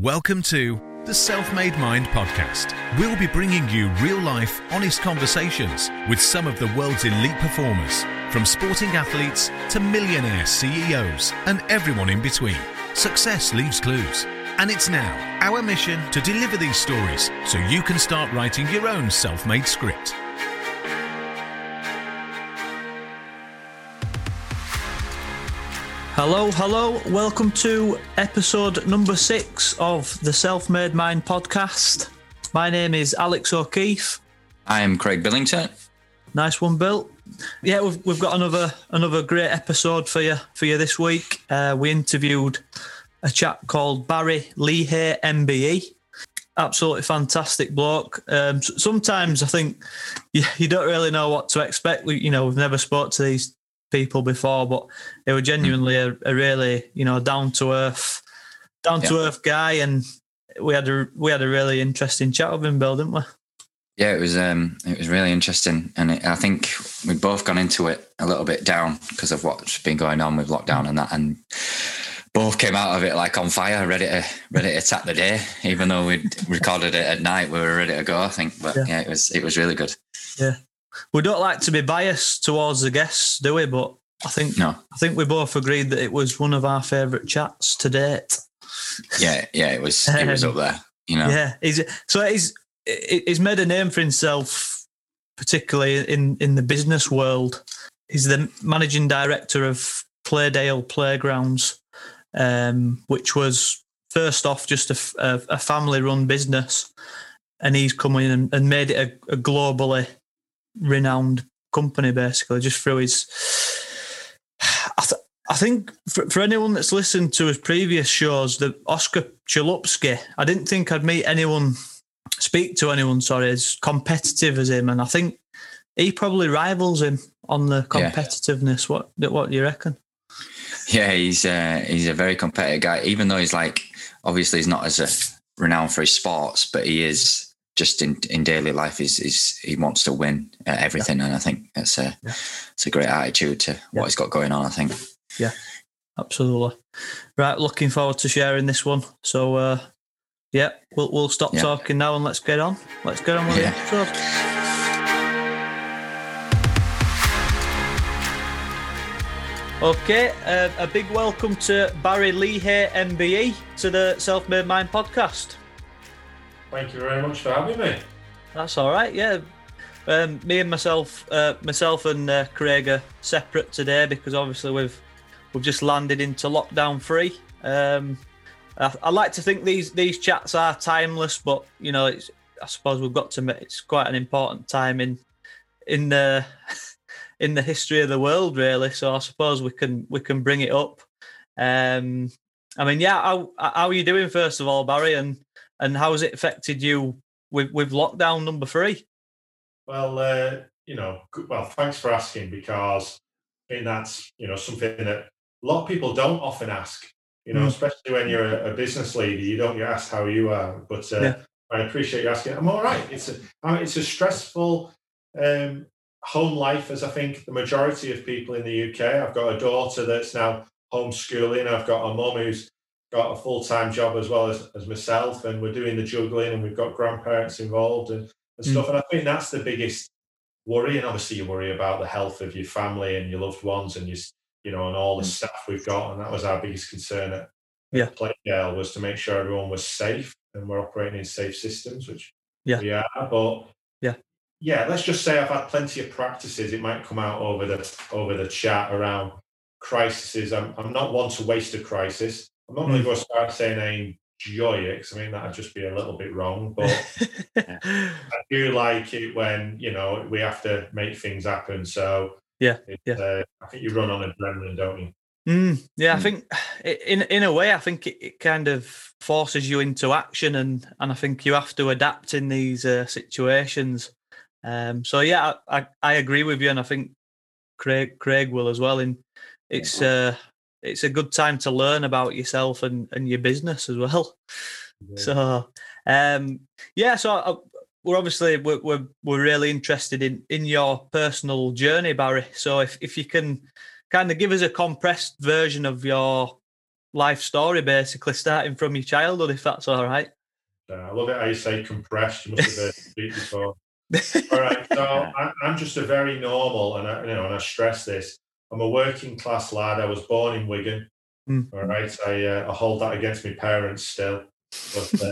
Welcome to the Self Made Mind podcast. We'll be bringing you real life, honest conversations with some of the world's elite performers, from sporting athletes to millionaire CEOs and everyone in between. Success leaves clues. And it's now our mission to deliver these stories so you can start writing your own self made script. Hello, hello. Welcome to episode number six of the Self Made Mind podcast. My name is Alex O'Keefe. I'm Craig Billington. Nice one, Bill. Yeah, we've, we've got another another great episode for you for you this week. Uh, we interviewed a chap called Barry Leahey, MBE. Absolutely fantastic bloke. Um, sometimes I think you, you don't really know what to expect. We, you know, we've never spoke to these people before, but they were genuinely a, a really, you know, down to earth, down to earth guy, and we had a we had a really interesting chat with him, Bill, didn't we? Yeah, it was um, it was really interesting, and it, I think we've both gone into it a little bit down because of what's been going on with lockdown and that, and both came out of it like on fire, ready to ready to attack the day. Even though we'd recorded it at night, we were ready to go. I think, but yeah, yeah it was it was really good. Yeah, we don't like to be biased towards the guests, do we? But I think no. I think we both agreed that it was one of our favourite chats to date. Yeah, yeah, it was. It was up there. You know. Yeah, he's so he's he's made a name for himself, particularly in in the business world. He's the managing director of Playdale Playgrounds, um, which was first off just a, a, a family run business, and he's come in and, and made it a, a globally renowned company basically just through his I, th- I think for, for, anyone that's listened to his previous shows the Oscar Chalupsky I didn't think I'd meet anyone speak to anyone sorry as competitive as him and I think he probably rivals him on the competitiveness yeah. what what do you reckon yeah he's uh, he's a very competitive guy even though he's like obviously he's not as a renowned for his sports but he is just in, in daily life is is he wants to win everything, yeah. and I think it's a yeah. it's a great attitude to what he's got going on. I think. Yeah, absolutely. Right, looking forward to sharing this one. So, uh, yeah, we'll we'll stop talking now and let's get on. Let's get on with yeah. the episode. Okay, uh, a big welcome to Barry Leahey, MBE, to the Self Made Mind podcast. Thank you very much for having me. That's all right. Yeah, um, me and myself, uh, myself and uh, Craig are separate today because obviously we've we've just landed into lockdown free. Um, I, I, like to think these these chats are timeless, but you know, it's, I suppose we've got to. It's quite an important time in in the in the history of the world, really. So I suppose we can we can bring it up. Um, I mean, yeah. How, how are you doing, first of all, Barry? And and how has it affected you with with lockdown number three? Well, uh, you know, well, thanks for asking because I think that's you know something that a lot of people don't often ask. You know, mm. especially when you're a, a, business leader, you don't get asked how you are. But uh, yeah. I appreciate you asking. I'm all right. It's a mean, it's a stressful um, home life, as I think the majority of people in the UK. I've got a daughter that's now homeschooling. I've got a mum who's got a full time job as well as, as myself, and we're doing the juggling, and we've got grandparents involved and, and mm. stuff. And I think that's the biggest worry. And obviously, you worry about the health of your family and your loved ones, and you you know, and all the mm. staff we've got. And that was our biggest concern at yeah. Playdale was to make sure everyone was safe and we're operating in safe systems, which yeah. we are. But yeah, yeah, let's just say I've had plenty of practices. It might come out over the over the chat around crises. I'm, I'm not one to waste a crisis. I'm not going to go start saying I enjoy it because I mean that'd just be a little bit wrong. But I do like it when you know we have to make things happen. So yeah, yeah. Uh, I think you run on adrenaline, don't you? Mm, yeah, mm. I think in in a way, I think it, it, kind of forces you into action, and and I think you have to adapt in these uh, situations. Um, so yeah, I, I, I agree with you, and I think Craig Craig will as well. In it's uh, it's a good time to learn about yourself and, and your business as well. Yeah. So, um, yeah, so I, uh, we're obviously we're, we're, we're really interested in in your personal journey, Barry. So if if you can kind of give us a compressed version of your life story, basically, starting from your childhood, if that's all right. Uh, I love it how you say compressed. You must have heard it before. all right, so I, I'm just a very normal, and I, you know, and I stress this. I'm a working class lad. I was born in Wigan. Mm. All right, I, uh, I hold that against my parents still, but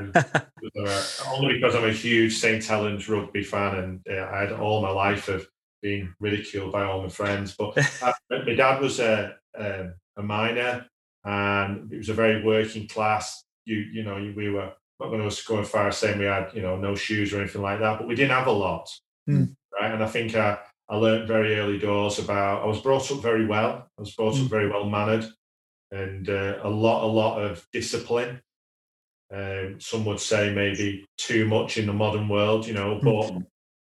um, uh, only because I'm a huge St Helens rugby fan, and uh, I had all my life of being ridiculed by all my friends. But uh, my dad was a, a a miner, and it was a very working class. You you know we were not going to go as far as saying we had you know no shoes or anything like that, but we didn't have a lot, Mm. right? And I think I, I learned very early doors about. I was brought up very well. I was brought up Mm. very well mannered, and uh, a lot a lot of discipline. Um, some would say maybe too much in the modern world, you know, but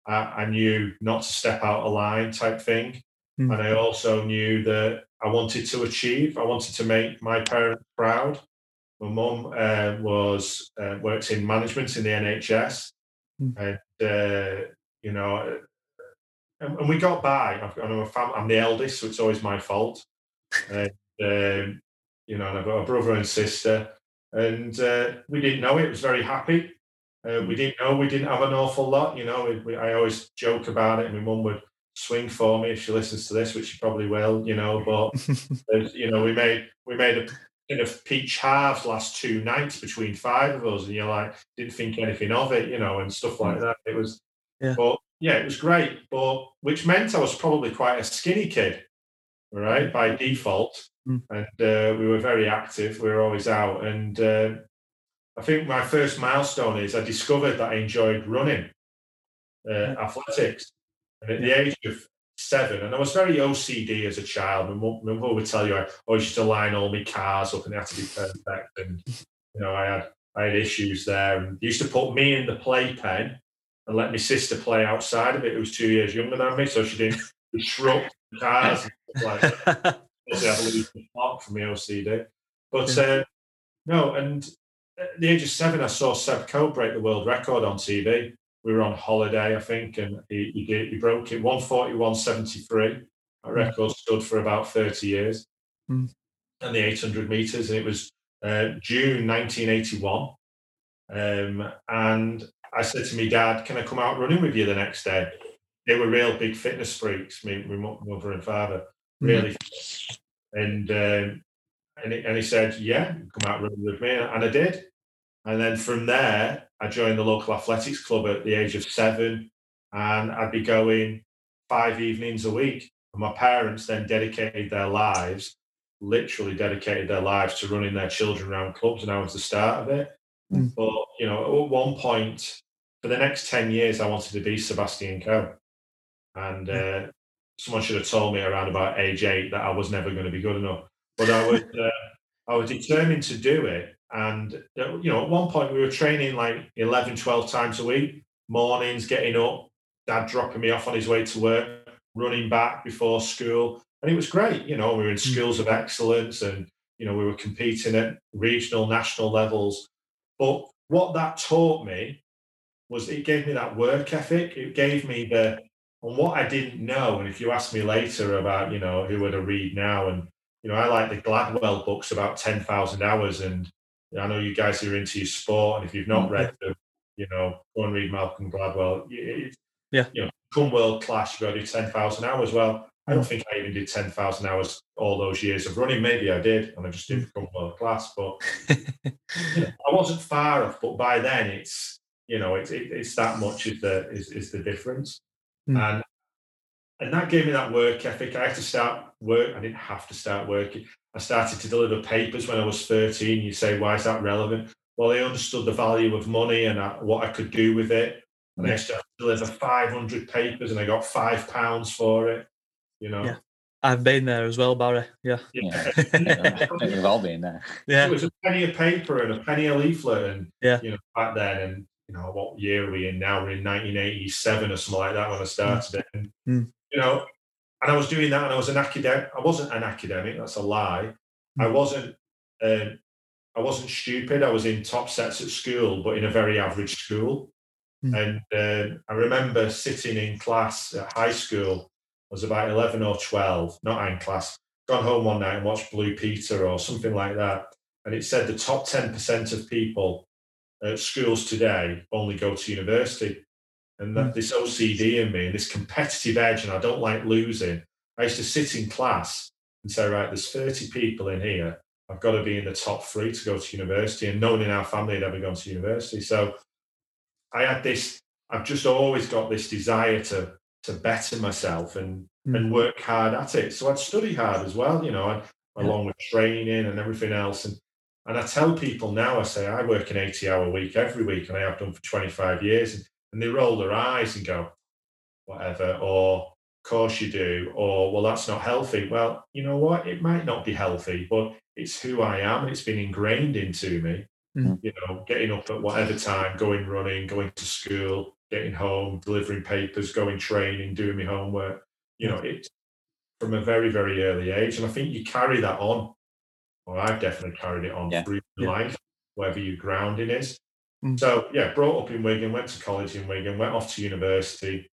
I, I knew not to step out of line type thing. Mm. And I also knew that I wanted to achieve, I wanted to make my parents proud. My mum uh, was uh, works in management in the NHS, Mm. and uh, you know, and, and we got by. I've, I'm, a fam- I'm the eldest, so it's always my fault. And um, you know, and I've got a brother and sister, and uh, we didn't know it. It was very happy. Uh, we didn't know we didn't have an awful lot. You know, we, we, I always joke about it. And my mum would swing for me if she listens to this, which she probably will. You know, but you know, we made we made a kind of peach halves last two nights between five of us, and you're like, didn't think anything of it, you know, and stuff like that. It was, Yeah. but yeah, it was great. But which meant I was probably quite a skinny kid, right? by default, Mm. and uh, we were very active. We were always out, and uh, I think my first milestone is I discovered that I enjoyed running, uh, athletics, and at the age of seven, and I was very OCD as a child. My mum, my mum would tell you I always used to line all my cars up and they had to be perfect, and you know I had I had issues there. And they used to put me in the playpen and let my sister play outside of it, who was two years younger than me, so she didn't disrupt the cars and stuff like that obviously I lose the plot from the OCD. But uh, no, and at the age of seven, I saw Seb Coe break the world record on TV. We were on holiday, I think, and he, he, did, he broke it 141.73. That record stood for about 30 years. Mm. And the 800 meters, and it was uh, June 1981. Um, and I said to my dad, Can I come out running with you the next day? They were real big fitness freaks, me, my mother and father really. And um, and, he, and he said, "Yeah, come out running with me," and I did. And then from there, I joined the local athletics club at the age of seven, and I'd be going five evenings a week. And my parents then dedicated their lives, literally dedicated their lives to running their children around clubs, and I was the start of it. Mm. But you know, at one point, for the next ten years, I wanted to be Sebastian Coe, and uh, someone should have told me around about age eight that I was never going to be good enough. But I was, uh, I was determined to do it. And, uh, you know, at one point we were training like 11, 12 times a week, mornings, getting up, dad dropping me off on his way to work, running back before school. And it was great. You know, we were in schools of excellence and, you know, we were competing at regional, national levels. But what that taught me was it gave me that work ethic. It gave me the, and what I didn't know, and if you ask me later about, you know, who would I read now, and you know, I like the Gladwell books about ten thousand hours, and I know you guys are into your sport, and if you've not read mm-hmm. them, you know, go and read Malcolm Gladwell. It- Yeah. you know, come world class, you've got to do ten thousand hours. Well, I don't think I even did ten thousand hours all those years of running. Maybe I did, and I just didn't become world class, but you know, I wasn't far off. But by then, it's you know, it's it, it's that much is the is, is the difference Mm. and and that gave me that work ethic. I had to start work. I didn't have to start working. I started to deliver papers when I was 13. You say, why is that relevant? Well, I understood the value of money and I, what I could do with it. And I used to deliver 500 papers and I got five pounds for it. You know, Yeah. I've been there as well, Barry. Yeah. Yeah. We've all been there. Yeah. It was a penny of paper and a penny a leaflet, and Yeah. you know back then, and you know what year are we in now? We're in 1987 or something like that when I started it, and Mm. you know, and I was doing that, and I was an academic. I wasn't an academic. That's a lie. I Mm. wasn't. Um, I wasn't stupid. I was in top sets at school, but in a very average school. Mm. And um, I remember sitting in class at high school. Was about 11 or 12, not in class, gone home one night and watched Blue Peter or something like that, and it said the top ten percent of people at schools today only go to university, and that hmm. this OCD in me and this competitive edge, and I don't like losing. I used to sit in class and say, right, there's 30 people in here. I've got to be in the top three to go to university. And no one in our family had ever gone to university. So I had this, I've just always got this desire to to better myself and mm. and work hard at it. So I'd study hard as well, you know, yeah. along with training and everything else. And and I tell people now, I say I work an 80 hour week every week and I have done for 25 years. And, and they roll their eyes and go, whatever, or course you do, or well, that's not healthy. Well, you know what? It might not be healthy, but it's who I am and it's been ingrained into me. Mm-hmm. You know, getting up at whatever time, going running, going to school, getting home, delivering papers, going training, doing my homework. You know, it from a very, very early age. And I think you carry that on, or I've definitely carried it on yeah. through yeah. life, wherever your grounding is. Mm. So yeah, brought up in Wigan, went to college in Wigan, went off to university,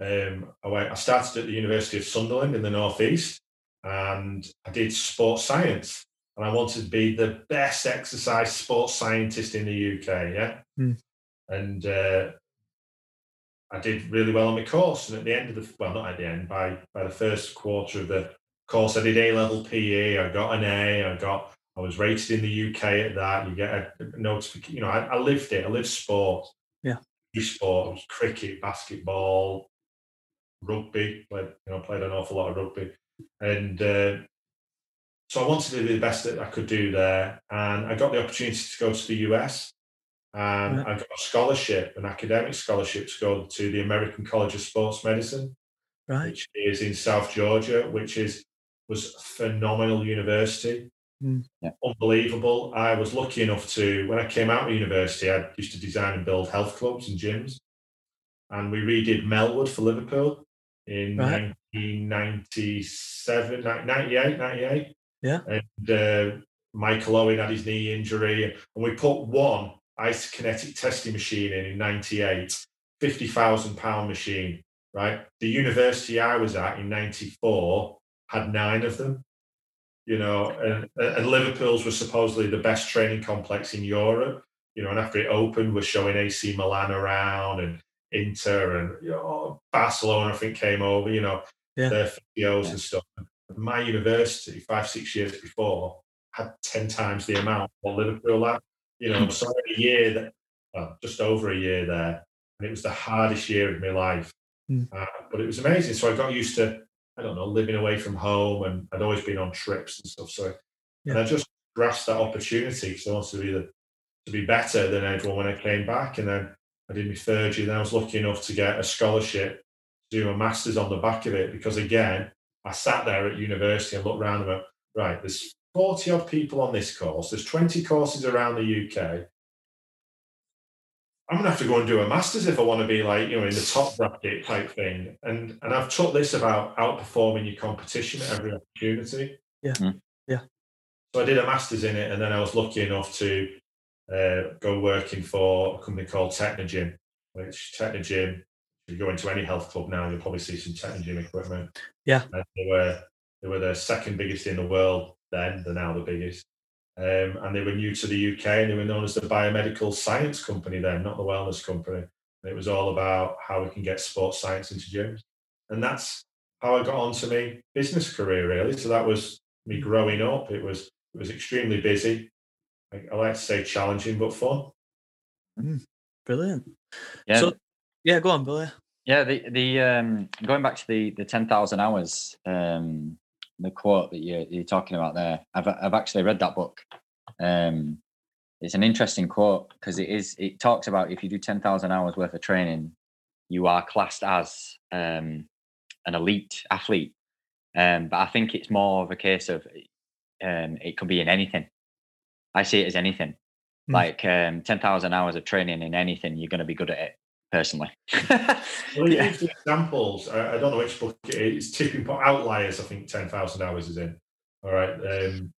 um, I, went, I started at the University of Sunderland in the Northeast and I did sports science. And I wanted to be the best exercise sports scientist in the UK. Yeah. Mm. And uh, I did really well on my course. And at the end of the, well, not at the end, by, by the first quarter of the course, I did A level PE. I got an A. I got, I was rated in the UK at that. You get a, notification, you know, I, I lived it. I lived sport. Yeah. Sport, cricket, basketball, rugby. Played, you know, played an awful lot of rugby, and uh, so I wanted to do the best that I could do there. And I got the opportunity to go to the US, and I got a scholarship, an academic scholarship, to go to the American College of Sports Medicine, right. which is in South Georgia, which is was a phenomenal university. Mm. Yeah. Unbelievable. I was lucky enough to, when I came out of university, I used to design and build health clubs and gyms. And we redid Melwood for Liverpool in right. 1997, 98, 98. Yeah. And uh, Michael Owen had his knee injury. And we put one isokinetic testing machine in in 98, 50,000 pound machine, right? The university I was at in 94 had nine of them. You know, and, and Liverpool's was supposedly the best training complex in Europe. You know, and after it opened, we're showing AC Milan around and Inter and you know, Barcelona, I think, came over, you know, yeah. their physios yeah. and stuff. My university, five, six years before, had 10 times the amount what Liverpool had. You know, so a year that, well, just over a year there. And it was the hardest year of my life. Mm. Uh, but it was amazing. So I got used to, I don't know, living away from home and I'd always been on trips and stuff. So, yeah. and I just grasped that opportunity because I wanted to be the, to be better than everyone when I came back. And then I did my third year, then I was lucky enough to get a scholarship to do a master's on the back of it because again, I sat there at university and looked around and went, right, there's 40 odd people on this course, there's 20 courses around the UK. I'm gonna have to go and do a master's if I want to be like, you know, in the top bracket type thing. And and I've taught this about outperforming your competition at every opportunity. Yeah. Mm. Yeah. So I did a master's in it and then I was lucky enough to uh, go working for a company called Technogym, which Technogym, if you go into any health club now, you'll probably see some Technogym equipment. Yeah. And they were they were the second biggest in the world then, they're now the biggest. Um, and they were new to the UK and they were known as the biomedical science company then, not the wellness company. And it was all about how we can get sports science into gyms. And that's how I got onto my business career really. So that was me growing up. It was it was extremely busy. I like to say challenging but fun. Mm, brilliant. Yeah. So, yeah, go on, Billy. Yeah, the the um, going back to the the ten thousand hours, um, the quote that you're, you're talking about there. I've I've actually read that book. Um, it's an interesting quote because it is it talks about if you do ten thousand hours worth of training, you are classed as um, an elite athlete. Um, but I think it's more of a case of um, it could be in anything. I see it as anything. Mm. Like um, 10,000 hours of training in anything, you're going to be good at it personally. well, he yeah. gives examples. I, I, don't know which book it is. Tipping Point Outliers, I think 10,000 hours is in. All right. Um,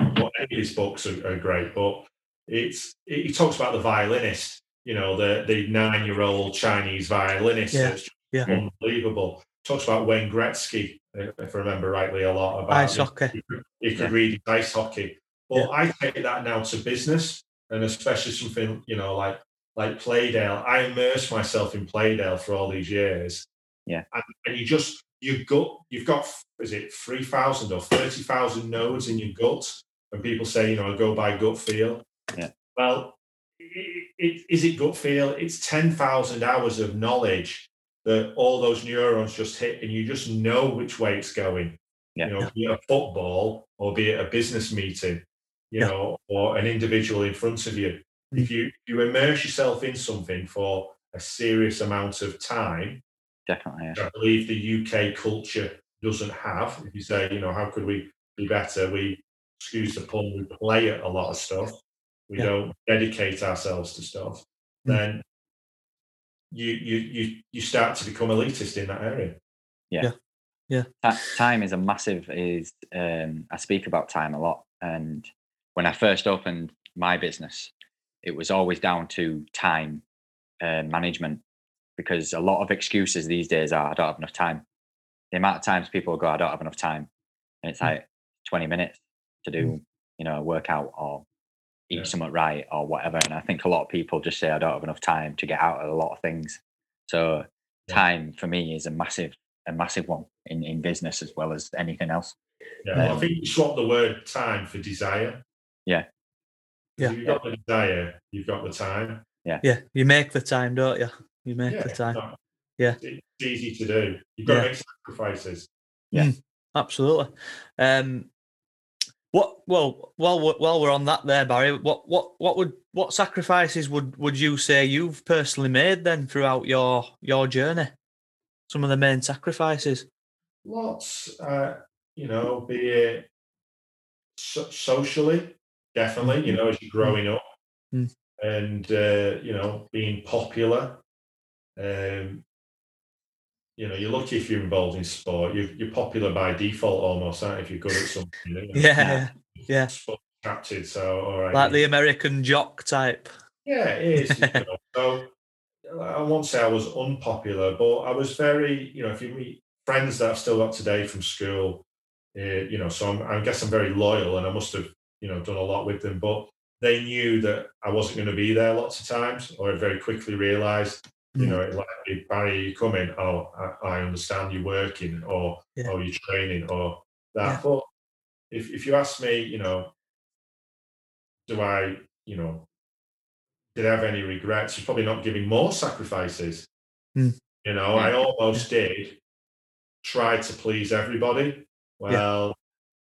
well, any of his books are, are great, but it's it, he talks about the violinist, you know, the, the nine year old Chinese violinist. Yeah. yeah. Unbelievable. Talks about Wayne Gretzky, if I remember rightly, a lot about Ice hockey. He could, he could Yeah. read ice hockey. But Yeah. I take that now to business, and especially something you know like like Playdale. I immerse myself in Playdale for all these years. Yeah. and, and you just you gut you've got is it three thousand or thirty thousand nodes in your gut, and people say you know I go by gut feel. Yeah. Well, i- i- is it gut feel? It's ten thousand hours of knowledge that all those neurons just hit, and you just know which way it's going. Yeah. You know, be it a football or be it a business meeting, you Yeah. know, or an individual in front of you. If you you immerse yourself in something for a serious amount of time, Definitely. Yeah. which I believe the UK culture doesn't have. If you say, you know, how could we be better? We, excuse the pun, we play at a lot of stuff. We Yeah. don't dedicate ourselves to stuff. Mm. Then you you you you start to become elitist in that area. Yeah, yeah. That time is a massive is um, i speak about time a lot and when i first opened my business it was always down to time uh, management because a lot of excuses these days are i don't have enough time the amount of times people go i don't have enough time and it's Mm. like 20 minutes to do you know a workout or eat Yeah. something right or whatever and i think a lot of people just say i don't have enough time to get out of a lot of things so Yeah. time for me is a massive a massive one in, in business as well as anything else. Yeah, well, I Um, think you swap the word time for desire. Yeah. 'Cause Yeah. If you've got the desire, you've got the time. Yeah, Yeah. you make the time, don't you? You make Yeah, the time. it's not- Yeah. It's easy to do. You've got Yeah. to make sacrifices. Yeah. Absolutely. Um, what? Well, while we're, while we're on that, there, Barry, what what what would what sacrifices would would you say you've personally made then throughout your your journey? Some of the main sacrifices. Lots, uh, you know, be it so- socially, definitely, you know, as you're growing up, Mm. and uh, you know, being popular. Um, you know, you're lucky if you're involved in sport. You're, you're popular by default almost, aren't you? If you're good at something. You know? Yeah, yeah. Sport captured. So, all right. like the American jock type. Yeah, it is. you know. So I won't say I was unpopular, but I was very, you know, if you meet friends that I've still got today from school, uh, you know, so I'm, I guess I'm very loyal and I must have, you know, done a lot with them. But they knew that I wasn't going to be there lots of times, or I very quickly realised, you Mm. know, it like, Barry, you come in, oh, I, I understand you're working, or Yeah. oh, you're training, or that. Yeah. But if, if you ask me, you know, do I, you know, did I have any regrets? It's probably not giving more sacrifices. Mm. You know, I almost did try to please everybody. Well,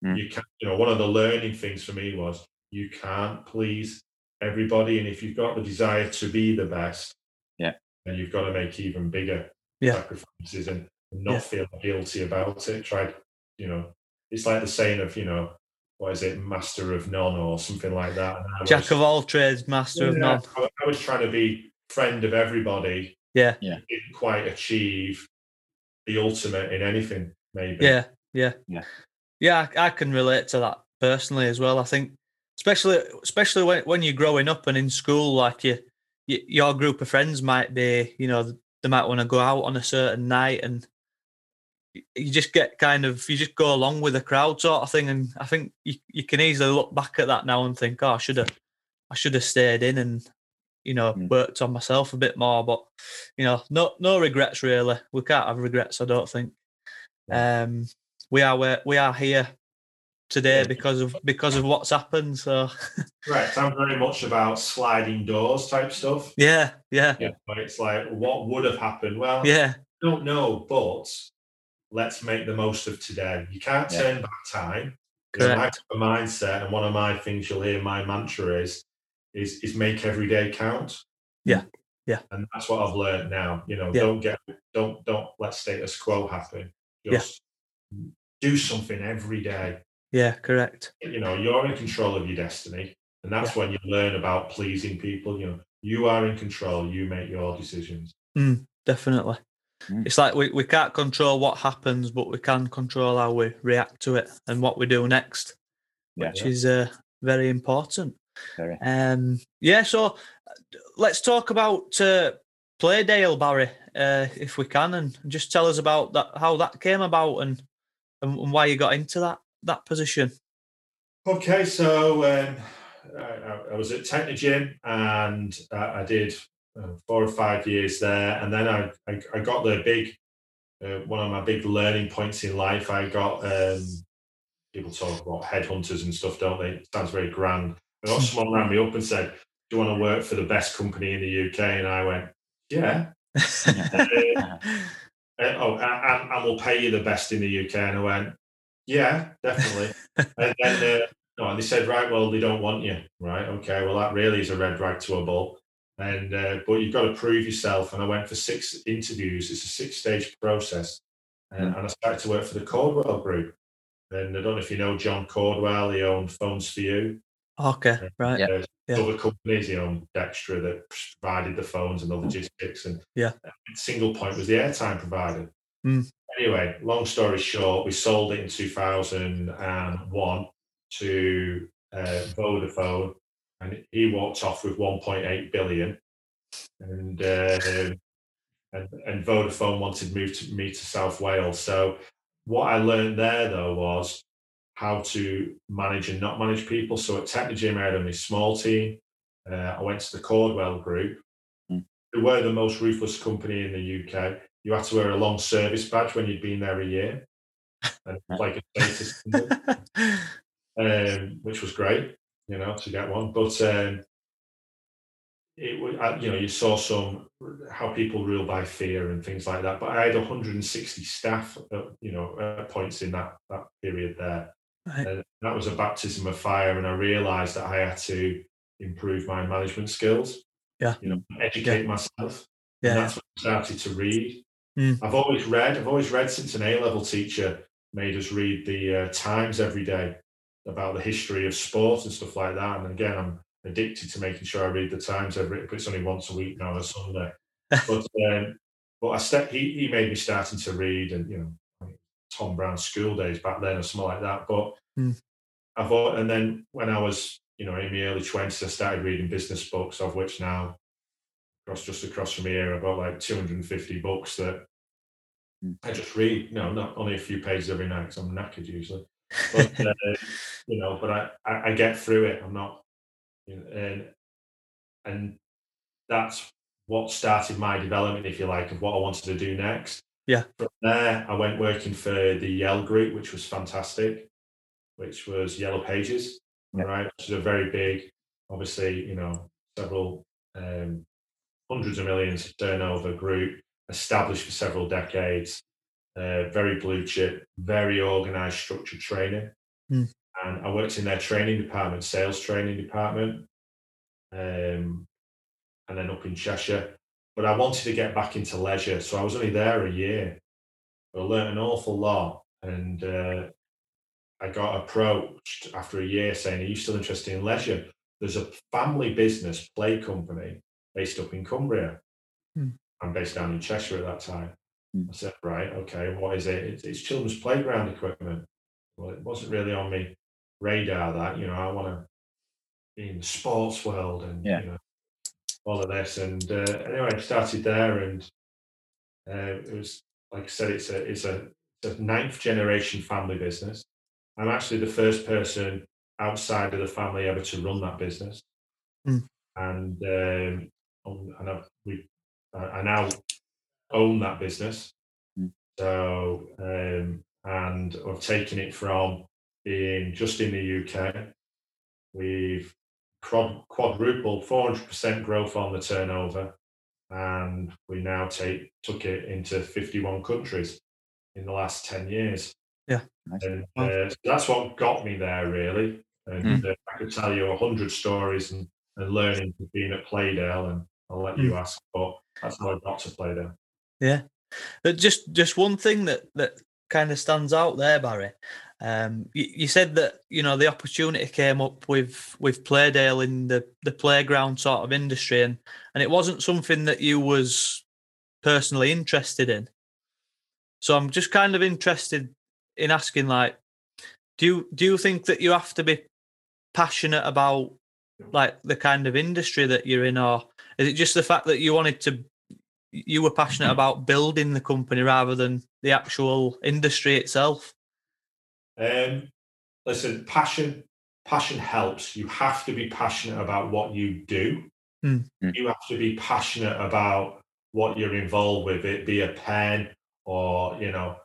Mm. you can you know, one of the learning things for me was you can't please everybody. And if you've got the desire to be the best, Yeah. then you've got to make even bigger Yeah. sacrifices and not Yeah. feel guilty about it. Try, you know, it's like the saying of, you know, what is it, master of none or something like that. Jack was- of all trades, master of none. I, I was trying to be friend of everybody. Yeah. Yeah. Didn't quite achieve the ultimate in anything, maybe. Yeah, yeah, Yeah. Yeah. I, I can relate to that personally as well. I think, especially especially when when you're growing up and in school, like you, you your group of friends might be, you know, they might want to go out on a certain night, and you just get kind of you just go along with the crowd sort of thing. And I think you you can easily look back at that now and think, oh, I should have I should have stayed in and you know Mm. worked on myself a bit more. But you know, no no regrets really. We can't have regrets. I don't think. Um, we are where we are here today because of because of what's happened. So Right. I'm very much about sliding doors type stuff. yeah, yeah, Yeah. But it's like, what would have happened? Well, yeah, don't know, but let's make the most of today. You can't Yeah. turn back time. You know, I correct. mindset, and one of my things you'll hear my mantra is is is make every day count. Yeah. Yeah. And that's what I've learned now. You know, Yeah. don't get don't don't let status quo happen. Yeah. Just do something every day. Yeah, correct. You know, you're in control of your destiny. And that's when you learn about pleasing people. You know, you are in control, you make your decisions. Definitely. Mm. It's like we, we can't control what happens, but we can control how we react to it and what we do next, Yeah. which is uh, very important. Very. Um, yeah, so uh, let's talk about uh, Playdale, Barry, uh, if we can, and just tell us about that, how that came about, and and, and why you got into that that position. Okay, so um, I, I, was at Technogym and I, I did uh, four or five years there, and then I I, I got the big uh, one of my big learning points in life. I got um, people talk about headhunters and stuff, don't they? It sounds very grand. I got someone rang me up and said, "Do you want to work for the best company in the UK?" And I went, "Yeah." uh, oh, and, and, we'll pay you the best in the UK. And I went, yeah, definitely. and then, uh, no, and they said, right, well, they don't want you, right? Okay, well, that really is a red rag to a bull. And uh, but you've got to prove yourself. And I went for six interviews. It's a six-stage process, and, and I started to work for the Caudwell Group. And I don't know if you know John Caudwell. He owned Phones 4u. Okay, right. Uh, yeah. Other companies, you know, Dextra that provided the phones and the logistics, and yeah, Singlepoint was the airtime provider. Mm. Anyway, long story short, we sold it in 2001 to uh, Vodafone, and he walked off with 1.8 billion. And, uh, and and Vodafone wanted move to me to South Wales. So what I learned there though was how to manage and not manage people. So at Technogym, I had only a small team. Uh, I went to the Caudwell Group, mm. who were the most ruthless company in the UK you had to wear a long service badge when you'd been there a year, and like a status, um, which was great, you know, to get one. But um, it was, you know, you saw some how people rule by fear and things like that. But I had 160 staff, at, you know, at points in that that period there. Right. And that was a baptism of fire, and I realised that I had to improve my management skills. Yeah, you know, educate yeah. myself. Yeah, and that's when I started to read. Mm. I've always read. I've always read since an A level teacher made us read the uh, Times every day about the history of sport and stuff like that. And again, I'm addicted to making sure I read the Times every. But it's only once a week now on a Sunday. but um, but I step. He he made me starting to read, and you know, Tom Brown's school days back then or something like that. But mm. I thought, and then when I was you know in my early twenties, I started reading business books, of which now across just across from here, I've got like 250 books that mm. I just read. You know, not only a few pages every night because I'm knackered usually, but uh, you know, but I, I, I get through it. I'm not, you know, and and that's what started my development, if you like, of what I wanted to do next. Yeah. From there, I went working for the Yell Group, which was fantastic, which was Yellow Pages, yeah. right? Which is a very big, obviously, you know, several um, hundreds of millions turnover group, established for several decades, uh, very blue chip, very organized, structured training. Mm. And I worked in their training department, sales training department, um, and then up in Cheshire. But I wanted to get back into leisure, so I was only there a year. I learned an awful lot, and uh, I got approached after a year saying, "Are you still interested in leisure?" There's a family business play company based up in Cumbria. Hmm. I'm based down in Cheshire at that time. Hmm. I said, right, okay, what is it? It's, it's, children's playground equipment. Well, it wasn't really on me radar that, you know, I want to be in the sports world and, yeah. you know, all of this. And uh, anyway, I started there and uh, it was, like I said, it's a, it's a, it's a ninth generation family business. I'm actually the first person outside of the family ever to run that business. Mm. And um, and I, we, I now own that business. Mm. So, um, and I've taken it from being just in the UK. We've quadrupled, 400% growth on the turnover, and we now take took it into 51 countries in the last 10 years. Yeah, and uh, so that's what got me there, really. And mm. uh, I could tell you a hundred stories and, and learning being at Playdale and I'll let you mm. ask, but that's how I got to play there. Yeah, but just just one thing that that kind of stands out there, Barry. Um, you, you, said that you know the opportunity came up with with Playdale in the the playground sort of industry, and and it wasn't something that you was personally interested in. So I'm just kind of interested in asking, like, do you do you think that you have to be passionate about like the kind of industry that you're in, or is it just the fact that you wanted to, you were passionate about building the company rather than the actual industry itself? Um, listen, passion, passion helps. You have to be passionate about what you do. Mm. You have to be passionate about what you're involved with. It be a pen or you know,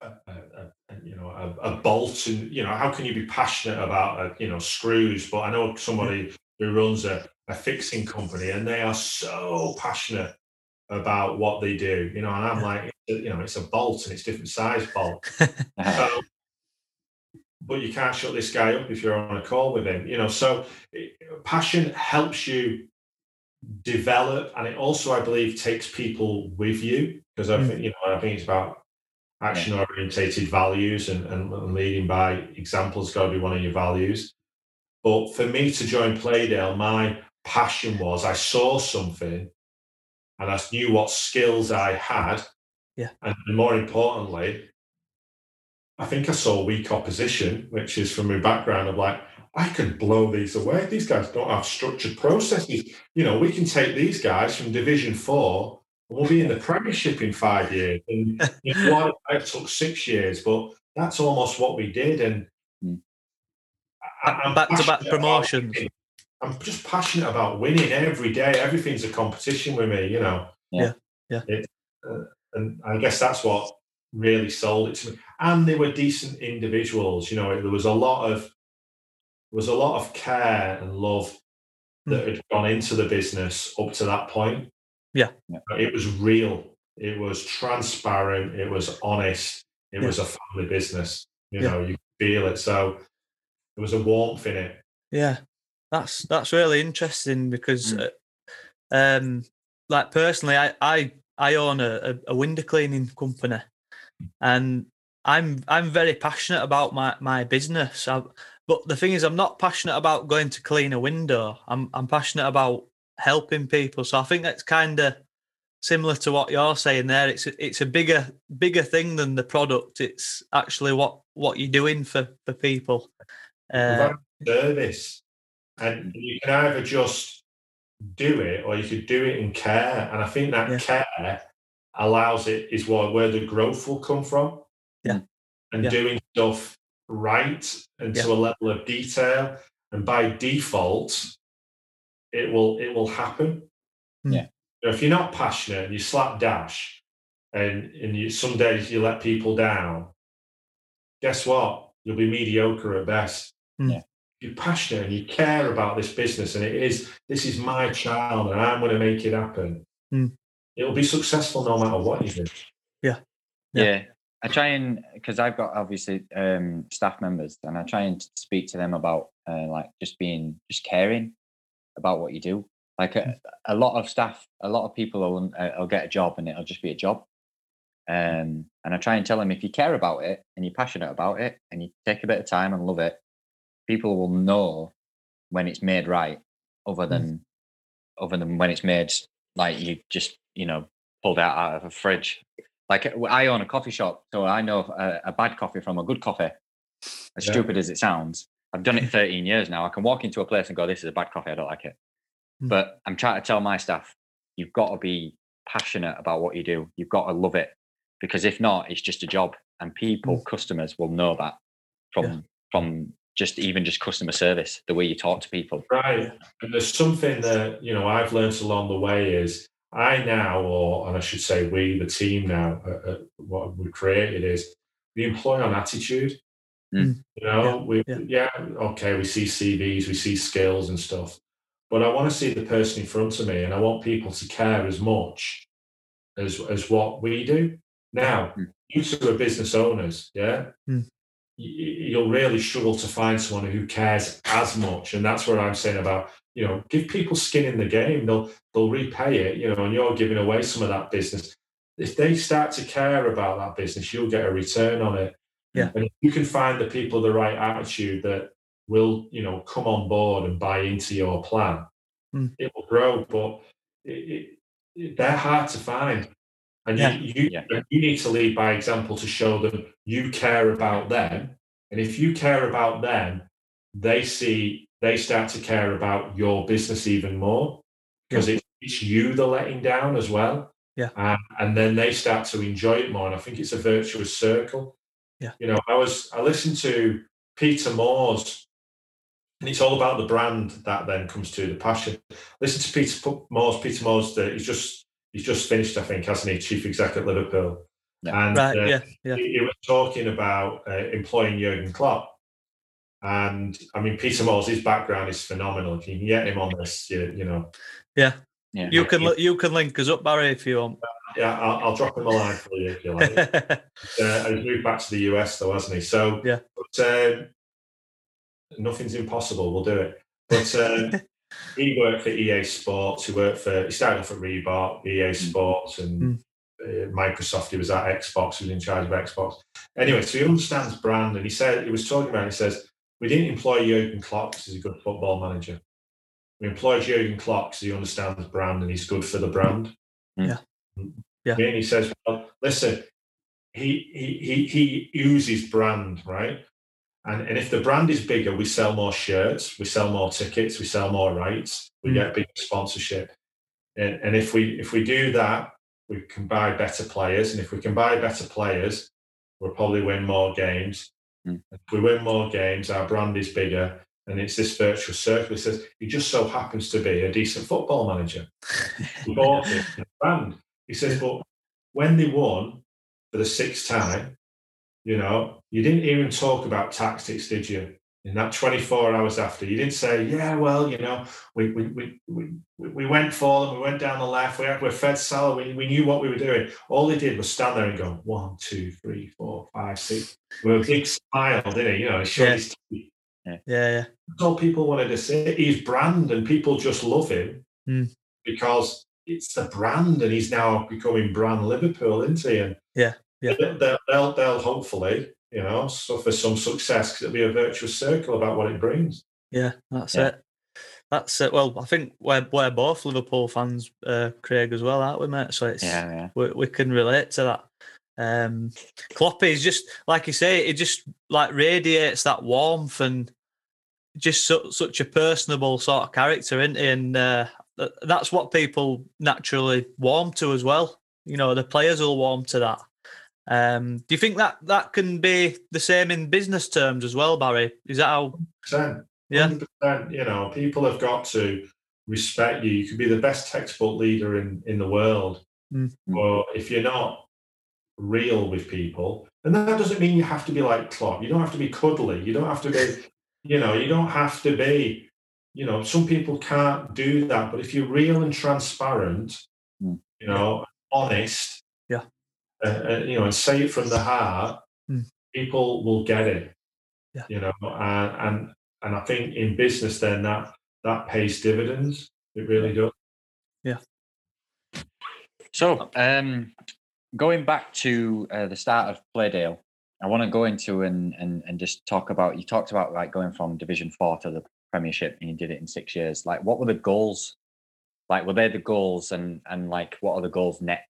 a, a, a you know, a, a, bolt, and you know, how can you be passionate about uh, you know screws? But I know somebody who runs a, a fixing company, and they are so passionate about what they do. You know, and I'm like, you know, it's a bolt and it's different size bolt. so, but you can't shut this guy up if you're on a call with him. You know, so eh, passion helps you develop, and it also, I believe, takes people with you because I mm. think you know, I think it's about action orientated values and, and leading by examples got to be one of your values. But for me to join Playdale, my passion was I saw something and I knew what skills I had. Yeah. And more importantly, I think I saw weak opposition, which is from my background of like, I can blow these away. These guys don't have structured processes. You know, we can take these guys from Division Four and we'll be in the Premiership in five years. And you know, it took six years, but that's almost what we did. And hmm. I'm back to back promotions. I'm just passionate about winning every day. Everything's a competition with me, you know. Yeah, yeah. It, uh, and I guess that's what really sold it to me. And they were decent individuals. You know, there was a lot of there was a lot of care and love hmm. that had gone into the business up to that point. Yeah, it was real. It was transparent. It was honest. It yeah. was a family business. You yeah. know, you feel it. So there was a warmth in it. Yeah, that's that's really interesting because, mm. uh, um, like personally, I I I own a, a window cleaning company, and I'm I'm very passionate about my my business. I, but the thing is, I'm not passionate about going to clean a window. I'm I'm passionate about helping people. So I think that's kind of similar to what you're saying there. It's a, it's a bigger bigger thing than the product. It's actually what what you're doing for for people. Uh, service and you can either just do it or you could do it in care. And I think that yeah. care allows it is what where the growth will come from. Yeah. And yeah. doing stuff right and yeah. to a level of detail. And by default, it will it will happen. Hmm. Yeah. if you're not passionate and you slap dash and, and you some days you let people down, guess what? You'll be mediocre at best. Hmm. Yeah you're passionate and you care about this business and it is this is my child and I'm going to make it happen. Mm. It'll be successful no matter what you do. Yeah. Yeah. yeah. I try and because I've got obviously um, staff members and I try and speak to them about uh, like just being just caring about what you do. Like a, a lot of staff, a lot of people will, uh, will get a job and it'll just be a job. Um, and I try and tell them if you care about it and you're passionate about it and you take a bit of time and love it, people will know when it's made right, other mm. than mm. other than when it's made like you just you know pulled out out of a fridge. Like I own a coffee shop, so I know a, a bad coffee from a good coffee. As yeah. stupid as it sounds, I've done it 13 years now. I can walk into a place and go, "This is a bad coffee. I don't like it." Mm. But I'm trying to tell my staff, you've got to be passionate about what you do. You've got to love it, because if not, it's just a job, and people, mm. customers, will know that from yeah. from just even just customer service, the way you talk to people. Right. And there's something that, you know, I've learned along the way is I now, or and I should say we, the team now, uh, uh, what we created is we employ on attitude. Mm. You know, yeah. we yeah. yeah, okay, we see CVs, we see skills and stuff, but I want to see the person in front of me, and I want people to care as much as as what we do. Now, mm. you two are business owners, yeah. Mm you'll really struggle to find someone who cares as much. And that's what I'm saying about, you know, give people skin in the game. They'll they'll repay it, you know, and you're giving away some of that business. If they start to care about that business, you'll get a return on it. Yeah. And if you can find the people the right attitude that will, you know, come on board and buy into your plan, mm. it will grow. But it, it, they're hard to find. And yeah. you, you, yeah. you need to lead by example to show them you care about them. And if you care about them, they see, they start to care about your business even more because yeah. it's, it's you they're letting down as well. Yeah. Uh, and then they start to enjoy it more. And I think it's a virtuous circle. Yeah. You know, I was I listened to Peter Moore's, and it's all about the brand that then comes to the passion. Listen to Peter Moore's. Peter Moore's. The, he's just he's just finished, I think, hasn't he? Chief exec at Liverpool. Yeah. And right, uh, yeah, yeah. He, he, was talking about uh, employing Jurgen Klopp. And I mean, Peter Moore's his background is phenomenal. If you can get him on this, you, you know. Yeah. Yeah. You can you can link us up, Barry, if you want. Yeah, I'll, I'll drop him a line for you if you like. uh, he's moved back to the US though, hasn't he? So yeah, but um, nothing's impossible. We'll do it. But um, he worked for EA Sports. He worked for. He started off at Reebok, EA mm. Sports, and mm. uh, Microsoft. He was at Xbox. He was in charge of Xbox. Anyway, so he understands brand, and he said he was talking about. He says we didn't employ Jurgen Klopp because he's a good football manager. We employed Jurgen Klopp because he understands brand and he's good for the brand. Yeah. Yeah. And he says, well, listen, he he he he uses brand, right? And, and if the brand is bigger, we sell more shirts, we sell more tickets, we sell more rights, we mm. get bigger sponsorship. And, and if we if we do that, we can buy better players. And if we can buy better players, we'll probably win more games. Mm. If we win more games, our brand is bigger. And it's this virtual circle. He says, he just so happens to be a decent football manager. He bought it brand. He says, but when they won for the sixth time, you know, you didn't even talk about tactics, did you? In that 24 hours after, you didn't say, yeah, well, you know, we we we we, we went for them, we went down the left, we, we fed Salah, we, we knew what we were doing. All they did was stand there and go, one, two, three, four, five, six. With a big smile, didn't he? You know, he yeah. his teeth. Yeah, yeah. That's all people wanted to say. He's brand and people just love him mm. because it's the brand, and he's now becoming brand Liverpool, isn't he? And yeah, yeah. They'll, they'll, they'll hopefully, you know, suffer some success because it'll be a virtuous circle about what it brings. Yeah, that's yeah. it. That's it. Well, I think we're we're both Liverpool fans, uh, Craig, as well, aren't we, mate? So it's yeah, yeah. We, we can relate to that. Um, Kloppy is just like you say, it just like radiates that warmth and just su- such a personable sort of character, isn't he? And uh, that's what people naturally warm to as well. You know, the players will warm to that. Um, do you think that that can be the same in business terms as well, Barry? Is that how? 100%, yeah. 100%, you know, people have got to respect you. You can be the best textbook leader in in the world, mm. but if you're not real with people, and that doesn't mean you have to be like Klopp. You don't have to be cuddly. You don't have to be, you know, you don't have to be you know, some people can't do that. But if you're real and transparent, mm. you know, honest, yeah, uh, uh, you know, and say it from the heart, mm. people will get it. Yeah. You know, and and and I think in business, then that that pays dividends. It really does. Yeah. So, um, going back to uh, the start of Playdale, I want to go into and, and and just talk about. You talked about like going from Division Four to the Premiership and you did it in six years. Like, what were the goals? Like, were they the goals, and and like, what are the goals next?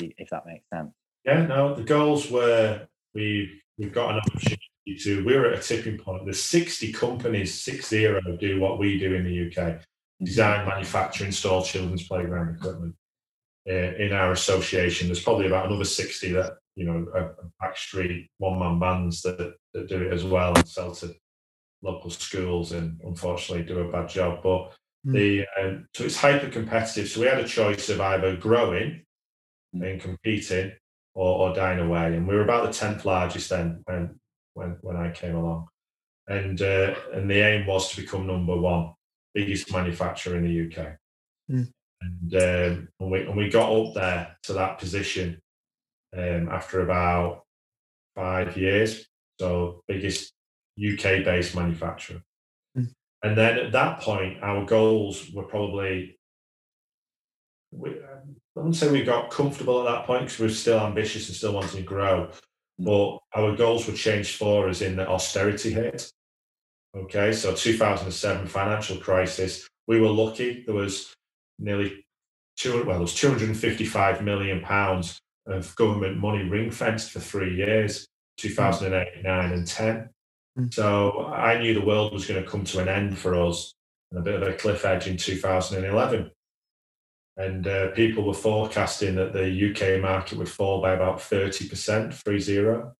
Like, if that makes sense. Yeah, no, the goals were we we've got an opportunity to. We're at a tipping point. There's 60 companies, six zero, do what we do in the UK: mm-hmm. design, manufacture, install children's playground equipment. Uh, in our association, there's probably about another 60 that you know, backstreet one man bands that, that do it as well and sell to local schools and unfortunately do a bad job. But mm. the um, so it's hyper competitive. So we had a choice of either growing. And competing or, or dying away. And we were about the tenth largest then when when when I came along. And uh, and the aim was to become number one, biggest manufacturer in the UK. Mm. And, um, and we and we got up there to that position um, after about five years. So biggest UK based manufacturer. Mm. And then at that point, our goals were probably, we, wouldn't say we got comfortable at that point because we were still ambitious and still wanting to grow. Mm. But our goals were changed for us in the austerity hit. Okay, so 2007 financial crisis. We were lucky. There was nearly two. Well, there was 255 million pounds of government money ring fenced for three years, 2008, 9, and 10. Mm. So I knew the world was going to come to an end for us and a bit of a cliff edge in 2011. And uh, people were forecasting that the UK market would fall by about 30%, 3 0.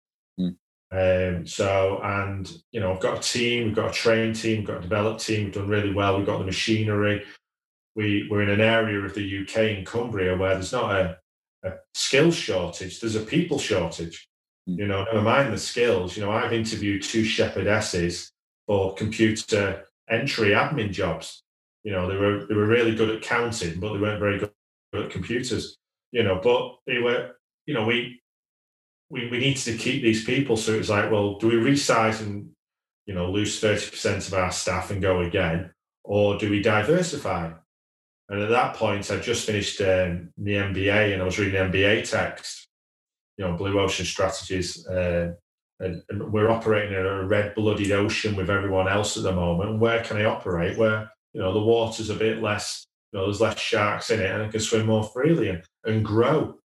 Um, so, and you know, I've got a team, we've got a trained team, we've got a developed team, we've done really well. We've got the machinery. We we're in an area of the UK in Cumbria where there's not a, a skills shortage, there's a people shortage. You know, never mind the skills. You know, I've interviewed two shepherdesses for computer entry admin jobs. You know, they were they were really good at counting, but they weren't very good at computers. You know, but they were, you know, we we, we needed to keep these people. So it was like, well, do we resize and you know lose thirty percent of our staff and go again, or do we diversify? And at that point, I just finished um, the MBA and I was reading MBA text, you know, Blue Ocean Strategies. Uh, and, and, we're operating in a red blooded ocean with everyone else at the moment. Where can I operate? Where, you know, the water's a bit less, you know, there's less sharks in it and I can swim more freely and, and grow.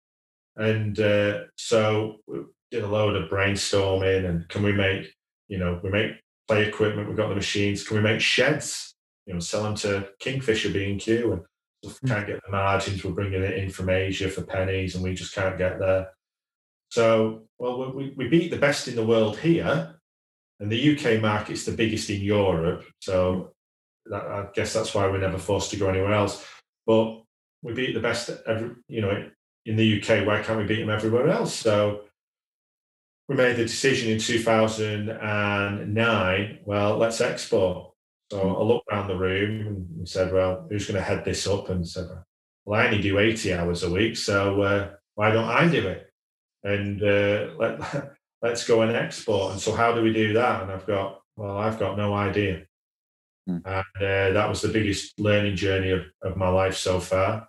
And uh, so we did a load of brainstorming and can we make, you know, we make play equipment, we've got the machines, can we make sheds, you know, sell them to Kingfisher B&Q and can't get the margins, we're bringing it in from Asia for pennies and we just can't get there. So, well, we, we beat the best in the world here, and the UK market's the biggest in Europe. So, I guess that's why we're never forced to go anywhere else. But we beat the best, every, you know, in the UK. Why can't we beat them everywhere else? So, we made the decision in 2009. Well, let's export. So I looked around the room and said, "Well, who's going to head this up?" And said, "Well, I only do 80 hours a week, so uh, why don't I do it?" and uh, let, let's go and export. And so, how do we do that? And I've got, well, I've got no idea. Mm. And uh, that was the biggest learning journey of, of my life so far.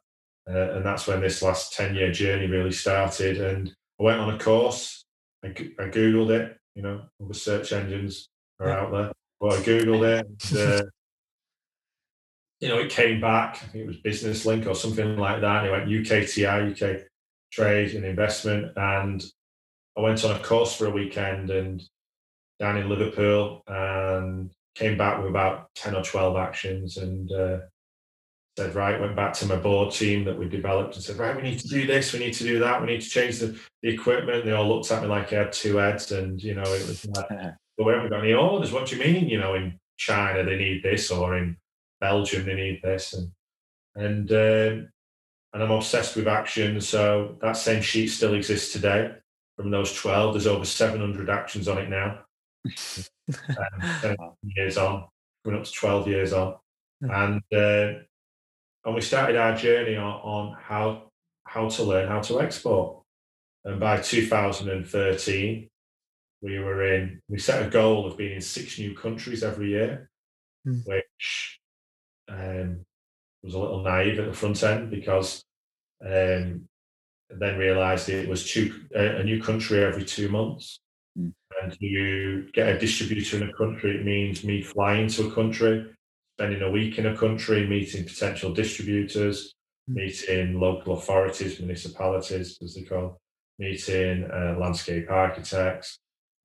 Uh, and that's when this last 10 year journey really started. And I went on a course, I, I Googled it, you know, all the search engines are out there. But I Googled it. And, uh, you know, it came back. I think it was Business Link or something like that. And it went UKTI, UK trade and investment. And I went on a course for a weekend and down in Liverpool and came back with about 10 or 12 actions and uh, said, right, went back to my board team that we developed and said, right, we need to do this, we need to do that, we need to change the, the equipment. They all looked at me like I had two heads and, you know, it was like, but we haven't got any orders. What do you mean? You know, in China they need this or in Belgium they need this. And, and uh, and I'm obsessed with action. So that same sheet still exists today. From those 12, there's over 700 actions on it now. um, years on, coming up to 12 years on, and uh, and we started our journey on, on how how to learn how to export. And by 2013, we were in. We set a goal of being in six new countries every year, mm. which um, was a little naive at the front end because um, then realised it was two, a, a, new country every two months. Mm. And you get a distributor in a country, it means me flying to a country, spending a week in a country, meeting potential distributors, mm. meeting local authorities, municipalities, as they call, meeting uh, landscape architects,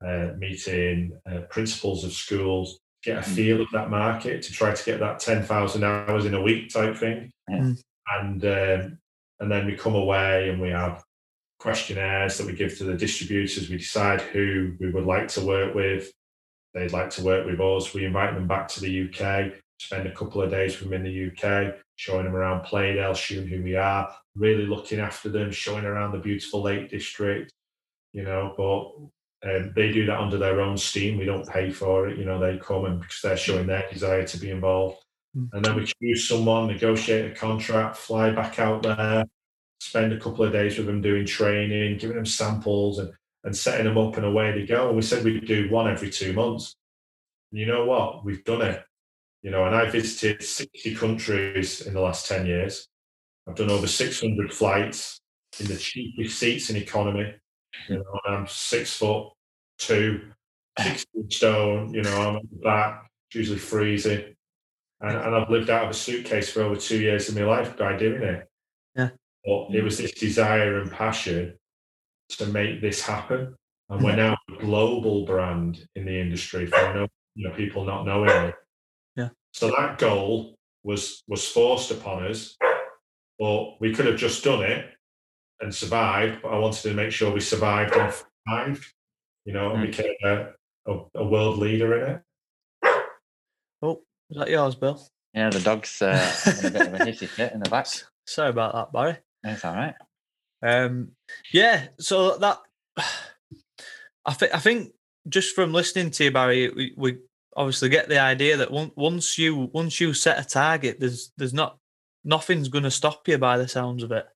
uh, meeting uh, principals of schools, get a hmm. feel of that market to try to get that 10,000 hours in a week type thing. Mm. And um, and then we come away and we have questionnaires that we give to the distributors. We decide who we would like to work with. They'd like to work with us. We invite them back to the UK, spend a couple of days with them in the UK, showing them around Playdale, showing who we are, really looking after them, showing around the beautiful Lake District, you know, but um, they do that under their own steam. We don't pay for it. You know, they come and because they're showing their desire to be involved. Mm. And then we choose someone, negotiate a contract, fly back out there, spend a couple of days with them doing training, giving them samples and, and setting them up and away they go. And we said we'd do one every two months. And you know what? We've done it. You know, and I visited 60 countries in the last 10 years. I've done over 600 flights in the cheapest seats in economy. You know, I'm six foot two, 60 stone, you know, I'm at the back, usually freezing. And, and I've lived out of a suitcase for over two years of my life by doing it. Yeah. But it was this desire and passion to make this happen. And we're now a global brand in the industry for no, you know, people not knowing it. Yeah. So that goal was was forced upon us, but we could have just done it and survived. But I wanted to make sure we survived and thrived. you know, and Mm. became a, a, a world leader in it. Oh, is that yours, Bill? Yeah, the dog's uh, a bit of a hissy fit in the back. Sorry about that, Barry. It's all right. Um, yeah, so that I think I think just from listening to you, Barry, we, we obviously get the idea that on- once you once you set a target, there's there's not nothing's going to stop you by the sounds of it.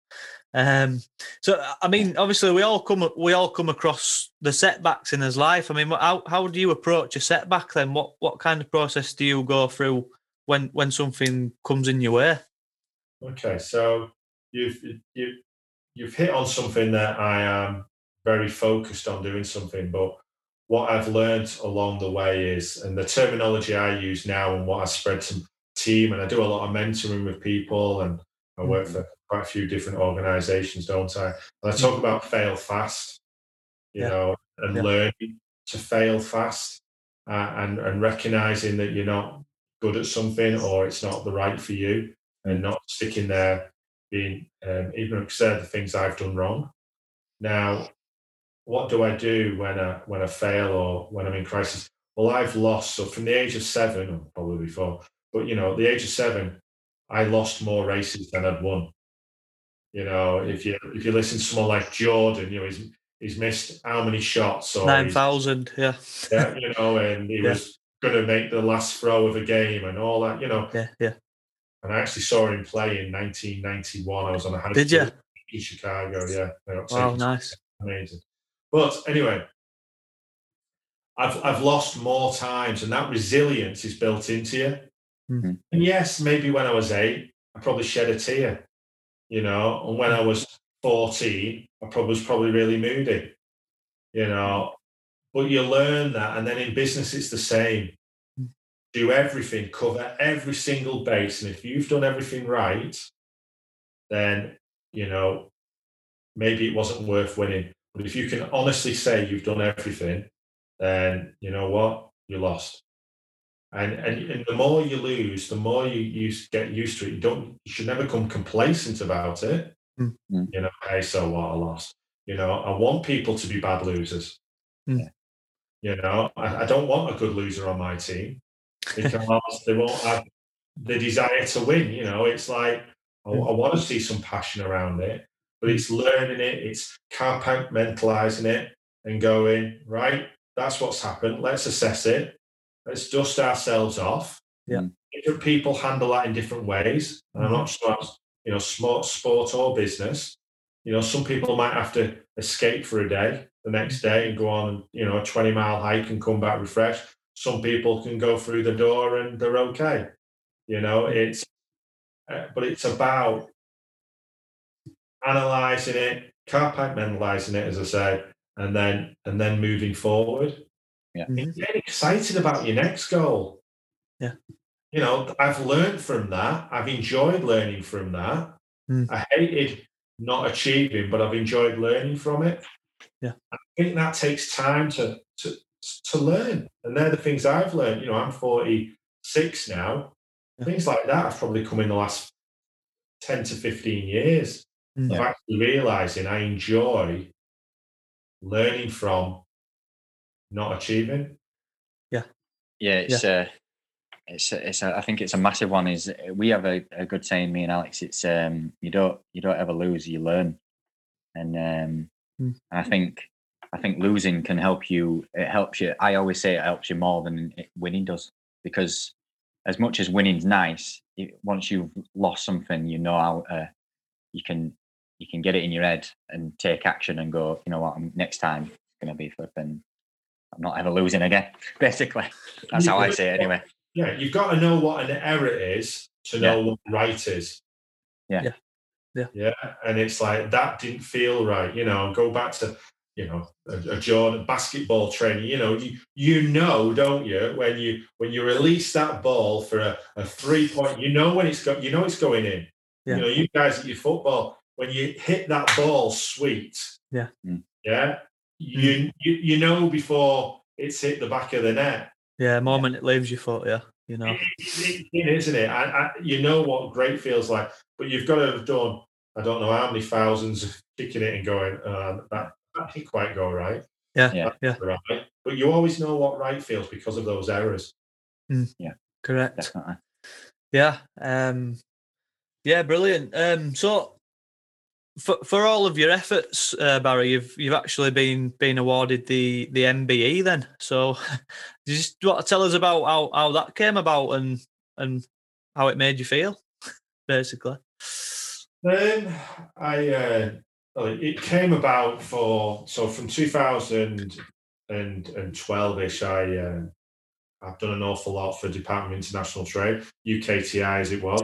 Um, so I mean, obviously, we all come we all come across the setbacks in his life. I mean, how how do you approach a setback then? What what kind of process do you go through when when something comes in your way? Okay, so you've you you've hit on something that I am very focused on doing something, but what I've learned along the way is, and the terminology I use now, and what I spread to team, and I do a lot of mentoring with people, and I work mm-hmm. for quite a few different organisations, don't I? And I mm-hmm. talk about fail fast, you Yeah. know, and Yeah. learning to fail fast, uh, and and recognizing that you're not good at something or it's not the right for you and mm-hmm. not sticking there being um, ignorant because the things I've done wrong. Now, what do I do when I when I fail or when I'm in crisis? Well, I've lost. So from the age of seven, probably before, but you know, at the age of seven, I lost more races than I'd won. You know, if you if you listen to someone like Jordan, you know, he's he's missed how many shots or Nine thousand, yeah, yeah, you know, and he Yeah. was going to make the last throw of a game and all that, you know. yeah, yeah. And I actually saw him play in 1991. I was on a high Did school in Chicago. Yeah, Wow, nice. amazing. But anyway, I've I've lost more times, and that resilience is built into you. Mhm. And yes, maybe when I was eight, I probably shed a tear, you know. And when I was 14, I probably was probably really moody, you know. But you learn that, and then in business, it's the same. Do everything, cover every single base, and if you've done everything right, then you know maybe it wasn't worth winning. But if you can honestly say you've done everything, then you know what you lost. And and, and the more you lose, the more you, you get used to it. You don't you should never come complacent about it. Mm. Mm. You know, hey, so what? I lost. You know, I want people to be bad losers. Mm. You know, I, I don't want a good loser on my team because they won't have the desire to win. You know, it's like I, I want to see some passion around it, but it's learning it, it's compartmentalizing it and going, right, that's what's happened. Let's assess it. Let's dust ourselves off. Yeah. Different people handle that in different ways. And I'm not sure, that's, you know, sport, sport or business. You know, some people might have to escape for a day the next day and go on, you know, a 20 mile hike and come back refreshed. Some people can go through the door and they're okay. You know, it's, uh, but it's about analyzing it, compartmentalizing it, as I said, and then and then moving forward. Yeah. And getting excited about your next goal. Yeah. You know, I've learned from that. I've enjoyed learning from that. Mm. I hated not achieving, but I've enjoyed learning from it. Yeah. I think that takes time to to to learn. And they're the things I've learned. You know, I'm 46 now. Yeah. Things like that have probably come in the last 10 to 15 years Mm. of actually realizing I enjoy learning from not achieving. Yeah, Yeah. it's uh, it's it's a, I think it's a massive one. Is we have a, a good saying, me and Alex. It's um, you don't you don't ever lose, you learn, and um, Mm. I think I think losing can help you. It helps you. I always say it helps you more than it, winning does, because as much as winning's nice, it, once you've lost something, you know how uh, you can you can get it in your head and take action and go. You know what? I'm, next time it's gonna be flipping. I'm not ever losing again. Basically, that's how I say it anyway. Yeah, you've got to know what an error is to know what right is. Yeah. Yeah. Yeah. Yeah. And it's like that didn't feel right. You know, go back to, you know, a, a Jordan basketball training. You know, you you know, don't you, when you when you release that ball for a, a three point, you know when it's got you know it's going in. Yeah. You know, you guys at your football, when you hit that ball sweet. Yeah. Mm. Yeah. You, you you know before it's hit the back of the net. Yeah, moment it leaves your foot, yeah, you know. It- it- it is, isn't it? I, I, you know what great feels like, but you've got to have done. I don't know how many thousands of kicking it and going. Uh, that that didn't quite go right. Yeah, Yeah. yeah, right. But you always know what right feels because of those errors. Yeah. Correct. Definitely. Yeah, um, yeah, brilliant. Um, so for for all of your efforts, uh, Barry, you've you've actually been been awarded the the MBE. Then, so you just want to tell us about how how that came about and and how it made you feel, basically. Um, I uh, well, it- came about for so from 2012 ish. I uh, I've done an awful lot for Department of International Trade, UKTI as it was,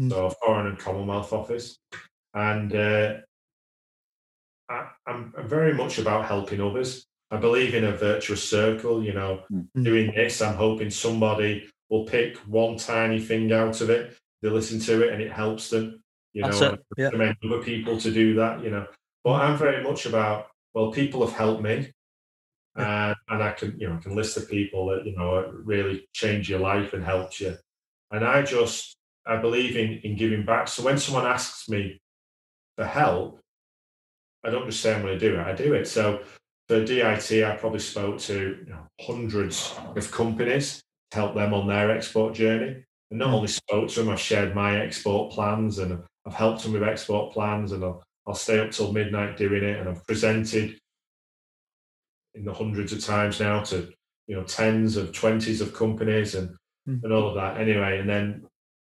Mm. so Foreign and Commonwealth Office, and uh, I, I'm, I'm very much about helping others. I believe in a virtuous circle. You know, Mm. doing this, I'm hoping somebody will pick one tiny thing out of it. They listen to it and it helps them. You That's know, yeah. recommend other people to do that. You know, but I'm very much about well, people have helped me, and and I can you know I can list the people that you know really change your life and helped you, and I just I believe in in giving back. So when someone asks me for help, I don't just say I'm going to do it. I do it. So for DIT, I probably spoke to you know, hundreds of companies to help them on their export journey. And not Mm. only spoke to them, I've shared my export plans and I've helped them with export plans and I'll, I'll stay up till midnight doing it. And I've presented in the hundreds of times now to, you know, tens of twenties of companies and, Mm. and all of that anyway. And then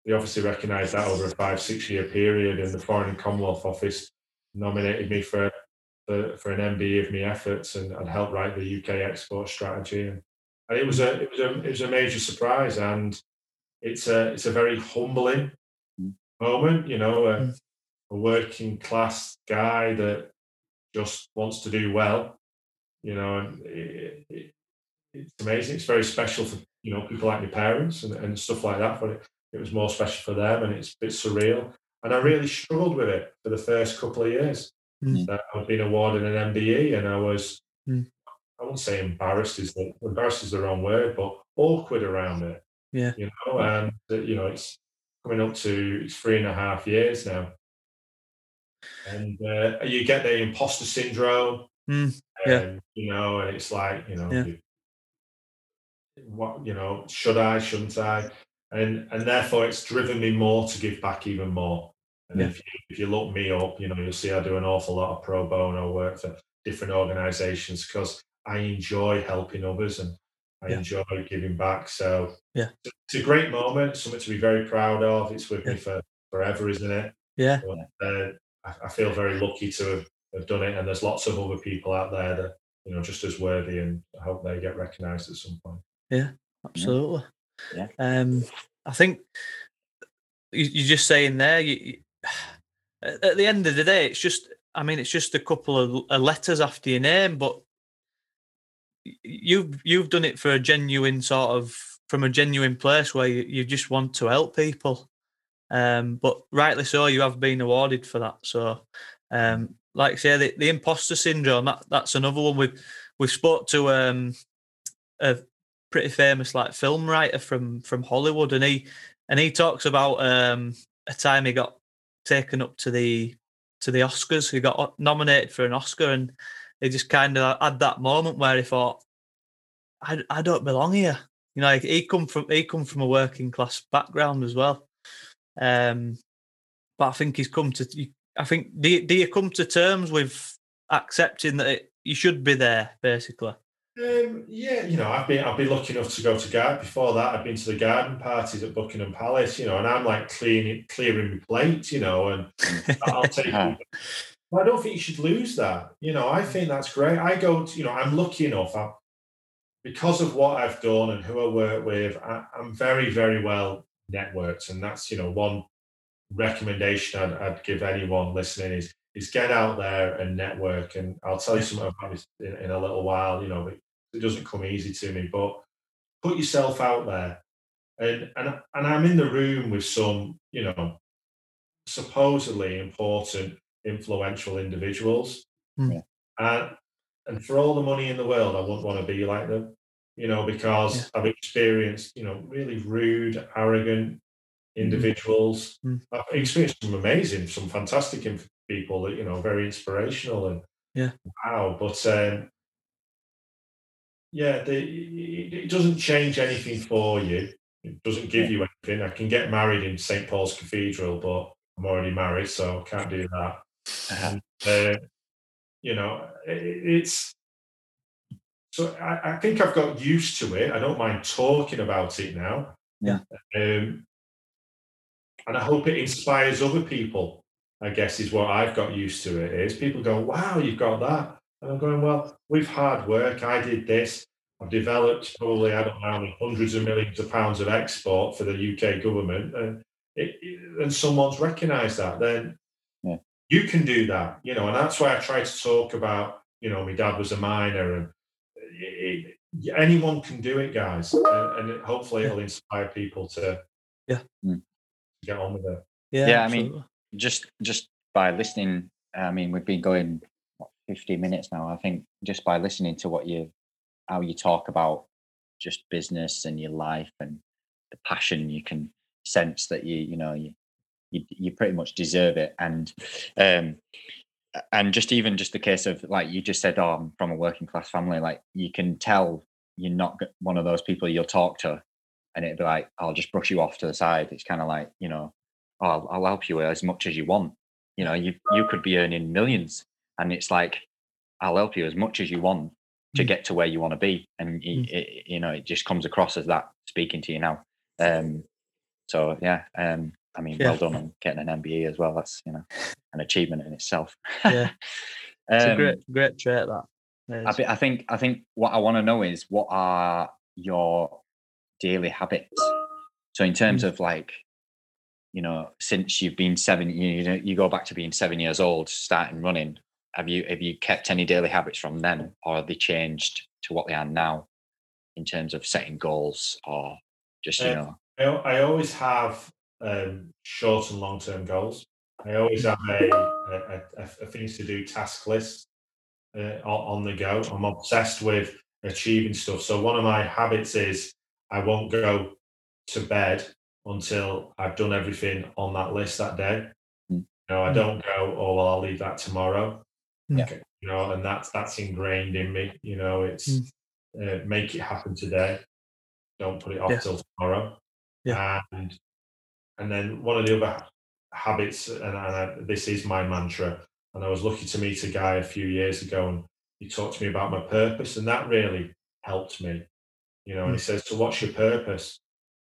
they obviously recognised that over a five, six year period and the Foreign and Commonwealth Office nominated me for for, for an MBE of my efforts and, and helped write the UK export strategy. And, and it was a it was a it was a major surprise and it's a it's a very humbling. Moment, you know, a, Mm. a working class guy that just wants to do well, you know, and it, it, it's amazing. It's very special for you know people like my parents and, and stuff like that. But it, it was more special for them, and it's a bit surreal. And I really struggled with it for the first couple of years. Mm. That I'd been awarded an MBE, and I was Mm. I wouldn't say embarrassed is the embarrassed is the wrong word, but awkward around it. Yeah. You know, and uh, you know, it's coming up to three and a half years now. And uh, you get the imposter syndrome. Mm, yeah. and, you know, and it's like, you know, Yeah. you- what you know, should I, shouldn't I? And and therefore it's driven me more to give back even more. And Yeah. if you if you look me up, you know, you'll see I do an awful lot of pro bono work for different organizations because I enjoy helping others and I Yeah. enjoy giving back. So Yeah. it's a great moment, something to be very proud of. It's with Yeah. me for forever, isn't it? Yeah, But, uh, I, I feel very lucky to have, have done it, and there's lots of other people out there that you know just as worthy, and I hope they get recognised at some point. Yeah, absolutely. Yeah. Um, I think you, you're just saying there. You, you- at at the end of the day, it's just. I mean, it's just a couple of uh, letters after your name, but y- you've you've done it for a genuine sort of from a genuine place where you, you just want to help people. Um, but rightly so, you have been awarded for that. So, um, like I say, the, the imposter syndrome that that's another one we've we've spoke to um, a pretty famous like film writer from from Hollywood, and he and he talks about um, a time he got taken up to the to the Oscars. He got nominated for an Oscar, and he just kind of had that moment where he thought, "I, I don't belong here." You know, like, he come from he come from a working class background as well. Um, but I think he's come to. I think do you, do you come to terms with accepting that it, you should be there, basically? Um, yeah, you know, I've been I've been lucky enough to go to garden. Before that, I've been to the garden parties at Buckingham Palace. You know, and I'm like cleaning clearing my plate. You know, and I'll take. Well, I don't think you should lose that. You know, I think that's great. I go to, you know, I'm lucky enough. I, because of what I've done and who I work with, I, I'm very, very well networked, and that's you know one recommendation I'd, I'd give anyone listening is is get out there and network. And I'll tell you something about this in, in a little while. You know, it, it doesn't come easy to me, but put yourself out there. And and and I'm in the room with some, you know, supposedly important, influential individuals. Hmm. Yeah. And and for all the money in the world, I wouldn't want to be like them, you know, because I've experienced, you know, really rude, arrogant individuals. Mm. I've experienced some amazing, some fantastic inf- people that, you know, very inspirational and Yeah. wow. But um, yeah, the, it doesn't change anything for you. It doesn't give you anything. I can get married in St Paul's Cathedral, but I'm already married, so I can't do that. Uh-huh. Uh, you know, it, it's so I, I, think I've got used to it. I don't mind talking about it now. Yeah. Um, and I hope it inspires other people. I guess is what I've got used to. It is people go, "Wow, you've got that," and I'm going, "Well, we've hard work. I did this. I've developed probably I don't know hundreds of millions of pounds of export for the UK government, and it, and someone's recognised that. Then yeah. You can do that, you know. And that's why I try to talk about, you know, my dad was a miner, and it, it, anyone can do it, guys, and, and it, hopefully it'll inspire people to yeah hmm. get on with it. Yeah, yeah. I mean, just just by listening, I mean, we've been going what, 50 minutes now. I think just by listening to what you how you talk about just business and your life and the passion you can sense that you you know you you, you pretty much deserve it. And um and just even just the case of like you just said oh i'm from a working class family like you can tell you're not one of those people you'll talk to and it'd be like i'll just brush you off to the side. It's kind of like you know oh, I'll, I'll help you as much as you want. You know you you could be earning millions and it's like i'll help you as much as you want to Mm. get to where you want to be. And y- Mm. it, you know it just comes across as that speaking to you now. Um so yeah um i mean Yeah. well done on getting an mbe as well that's you know an achievement in itself Yeah. It's a Um, great, great trait that. I, is. I think I think what I want to know is what are your daily habits. So in terms Mm. of like, you know, since you've been seven, you you, know, you go back to being seven years old, starting running. Have you have you kept any daily habits from then, or have they changed to what they are now, in terms of setting goals or just you Uh, know? I, I always have um, short and long term goals. I always have a, a, a, a things to do task list uh, on, on the go. I'm obsessed with achieving stuff. So one of my habits is I won't go to bed until I've done everything on that list that day. Mm. You know, I Mm. don't go, oh well, I'll leave that tomorrow. Mm. Okay, You know, and that's that's ingrained in me. You know, it's Mm. uh, make it happen today. Don't put it off Yeah. till tomorrow. Yeah. And and then one of the other habits, and, I, this is my mantra. And I was lucky to meet a guy a few years ago, and he talked to me about my purpose, and that really helped me. You know, and he mm. says, "So what's your purpose?"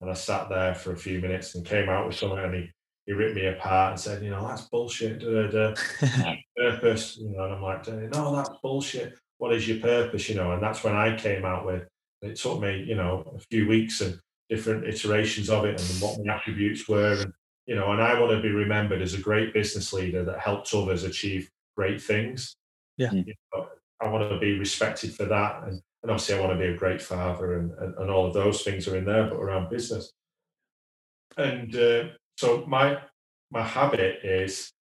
And I sat there for a few minutes and came out with something, and he he ripped me apart and said, "You know, that's bullshit." Da, da, da. purpose, you know, and I'm like, no, that's bullshit. What is your purpose, you know? And that's when I came out with. It took me, you know, a few weeks and different iterations of it, and what my attributes were, and you know, and I want to be remembered as a great business leader that helped others achieve great things. Yeah. You know, I want to be respected for that, and, and obviously I want to be a great father, and, and, and all of those things are in there, but around business. And uh, so my my habit is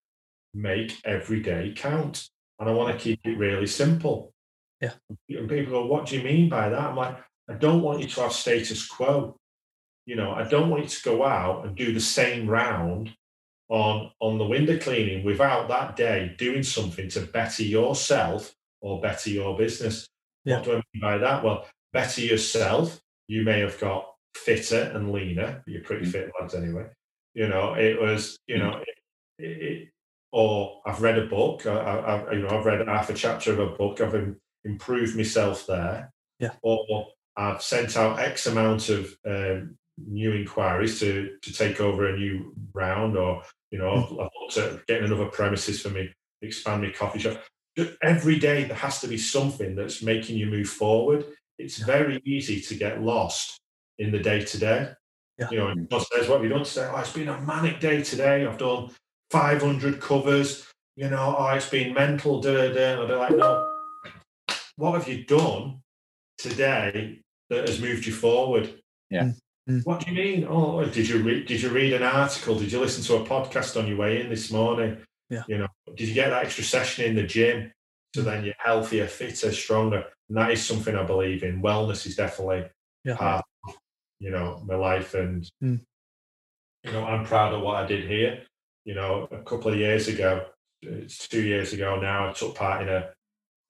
make every day count. And I want to keep it really simple. Yeah. And people go, What do you mean by that? I'm like, I don't want you to have status quo. You know, I don't want you to go out and do the same round on on the window cleaning without that day doing something to better yourself or better your business. Yeah. What do I mean by that? Well, better yourself. You may have got fitter and leaner. You're pretty Mm. fit lads anyway. You know, it was, you know, it, it, or I've read a book. I, I, I- you know, I've read half a chapter of a book. I've improved myself there. Yeah. Or I've sent out X amount of um, new inquiries to to take over a new round, or you know, I've, looked at getting another premises for me, expand my coffee shop. Every day there has to be something that's making you move forward. It's very easy to get lost in the day to day. You know, and says, "What have you done today?" Oh, it's been a manic day today. I've done 500 covers. You know, oh, it's been mental. Da, da, da. And I'll be like, no, what have you done today that has moved you forward? Yeah. Mm. What do you mean? Oh, did you read? Did you read an article? Did you listen to a podcast on your way in this morning? Yeah. You know, did you get that extra session in the gym? So then you're healthier, fitter, stronger. And that is something I believe in. Wellness is definitely Yeah. part of, you know, my life. And, Mm. you know, I'm proud of what I did here. You know, a couple of years ago, it's two years ago now, I took part in a,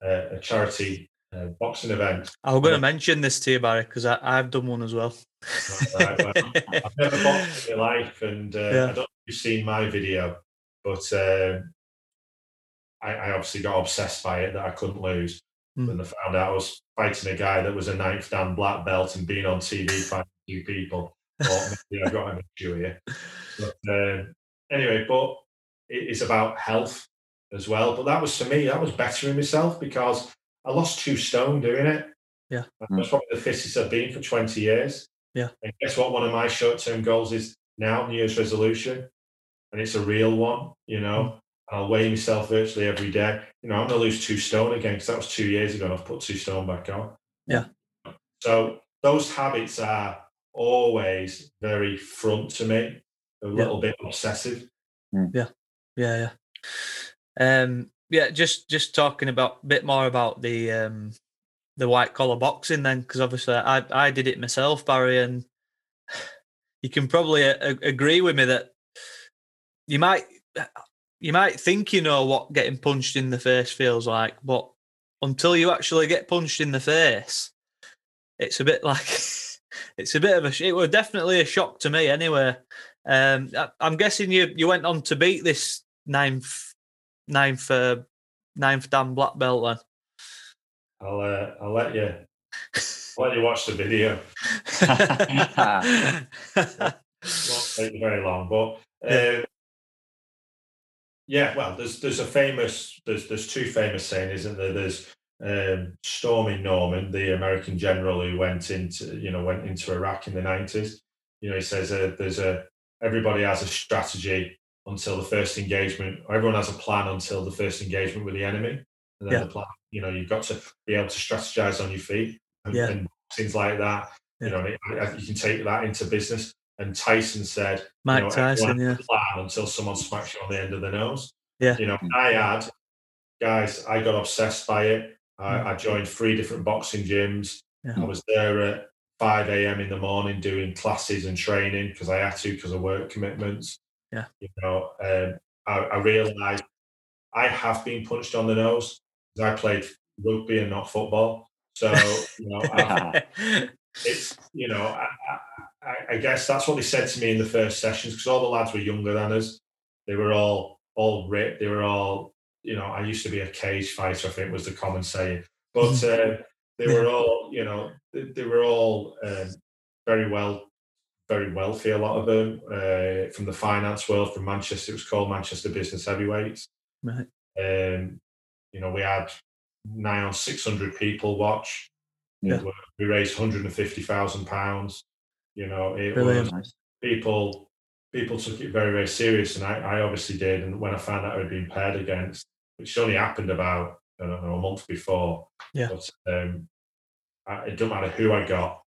a, a charity uh, boxing event. I was going to mention this to you, Barry, because I've done one as well. Right, well, I've never boxed in my life, and uh, Yeah. I don't know if you've seen my video, but um, I, I obviously got obsessed by it that I couldn't lose. Mm. When I found out I was fighting a guy that was a ninth dan black belt and being on TV fighting two people, thought maybe I've got an issue here. But um, anyway, but it- it's about health as well. But that was for me, that was bettering myself because I lost two stone doing it. Yeah. That's hmm. probably the fittest I've been for 20 years. Yeah. And guess what? One of my short term goals is now New Year's resolution. And it's a real one, you know. Hmm. I'll weigh myself virtually every day. You know, I'm going to lose two stone again because that was two years ago and I've put two stone back on. Yeah. So those habits are always very front to me, a little bit obsessive. Hmm. Yeah. Yeah, yeah. Um, yeah, just just talking about a bit more about the um, the white collar boxing then, because obviously I I did it myself, Barry, and you can probably a- a- agree with me that you might you might think you know what getting punched in the face feels like, but until you actually get punched in the face, it's a bit like it's a bit of a it was definitely a shock to me anyway. Um, I, I'm guessing you you went on to beat this ninth ninth uh, ninth Dan black belt then. I'll uh, I'll let you I'll let you watch the video. won't take very long, but Yeah. um, yeah, well, there's there's a famous there's there's two famous saying, isn't there? There's um, Stormin' Norman, the American general who went into you know went into Iraq in the nineties. You know, he says uh, there's a everybody has a strategy until the first engagement, everyone has a plan until the first engagement with the enemy, and then Yeah. the plan. You know, you've got to be able to strategize on your feet and, Yeah. and things like that. You know, you can take that into business. And Tyson said, Mike you know, Tyson, yeah. plan until someone smacks you on the end of the nose. Yeah. You know, I had guys, I got obsessed by it. I, mm. I joined three different boxing gyms. Yeah. I was there at 5 a.m. in the morning doing classes and training because I had to because of work commitments. Yeah. You know, um, I, I realized I have been punched on the nose because I played rugby and not football. So, you know, I, it's you know I, I, I guess that's what they said to me in the first sessions because all the lads were younger than us. They were all all ripped. They were all you know i used to be a cage fighter i think was the common saying. But uh, they were all you know they, they were all um, very well very wealthy a lot of them uh, from the finance world from manchester it was called manchester business heavyweights Right. um, you know we had nigh on 600 people watch Yeah. was, we raised 150,000 pounds. You know, it Brilliant. was people people took it very very serious, and I, I obviously did. And when I found out I'd been paired against, which only happened about I don't know a month before. Yeah. But um, I, it doesn't matter who I got.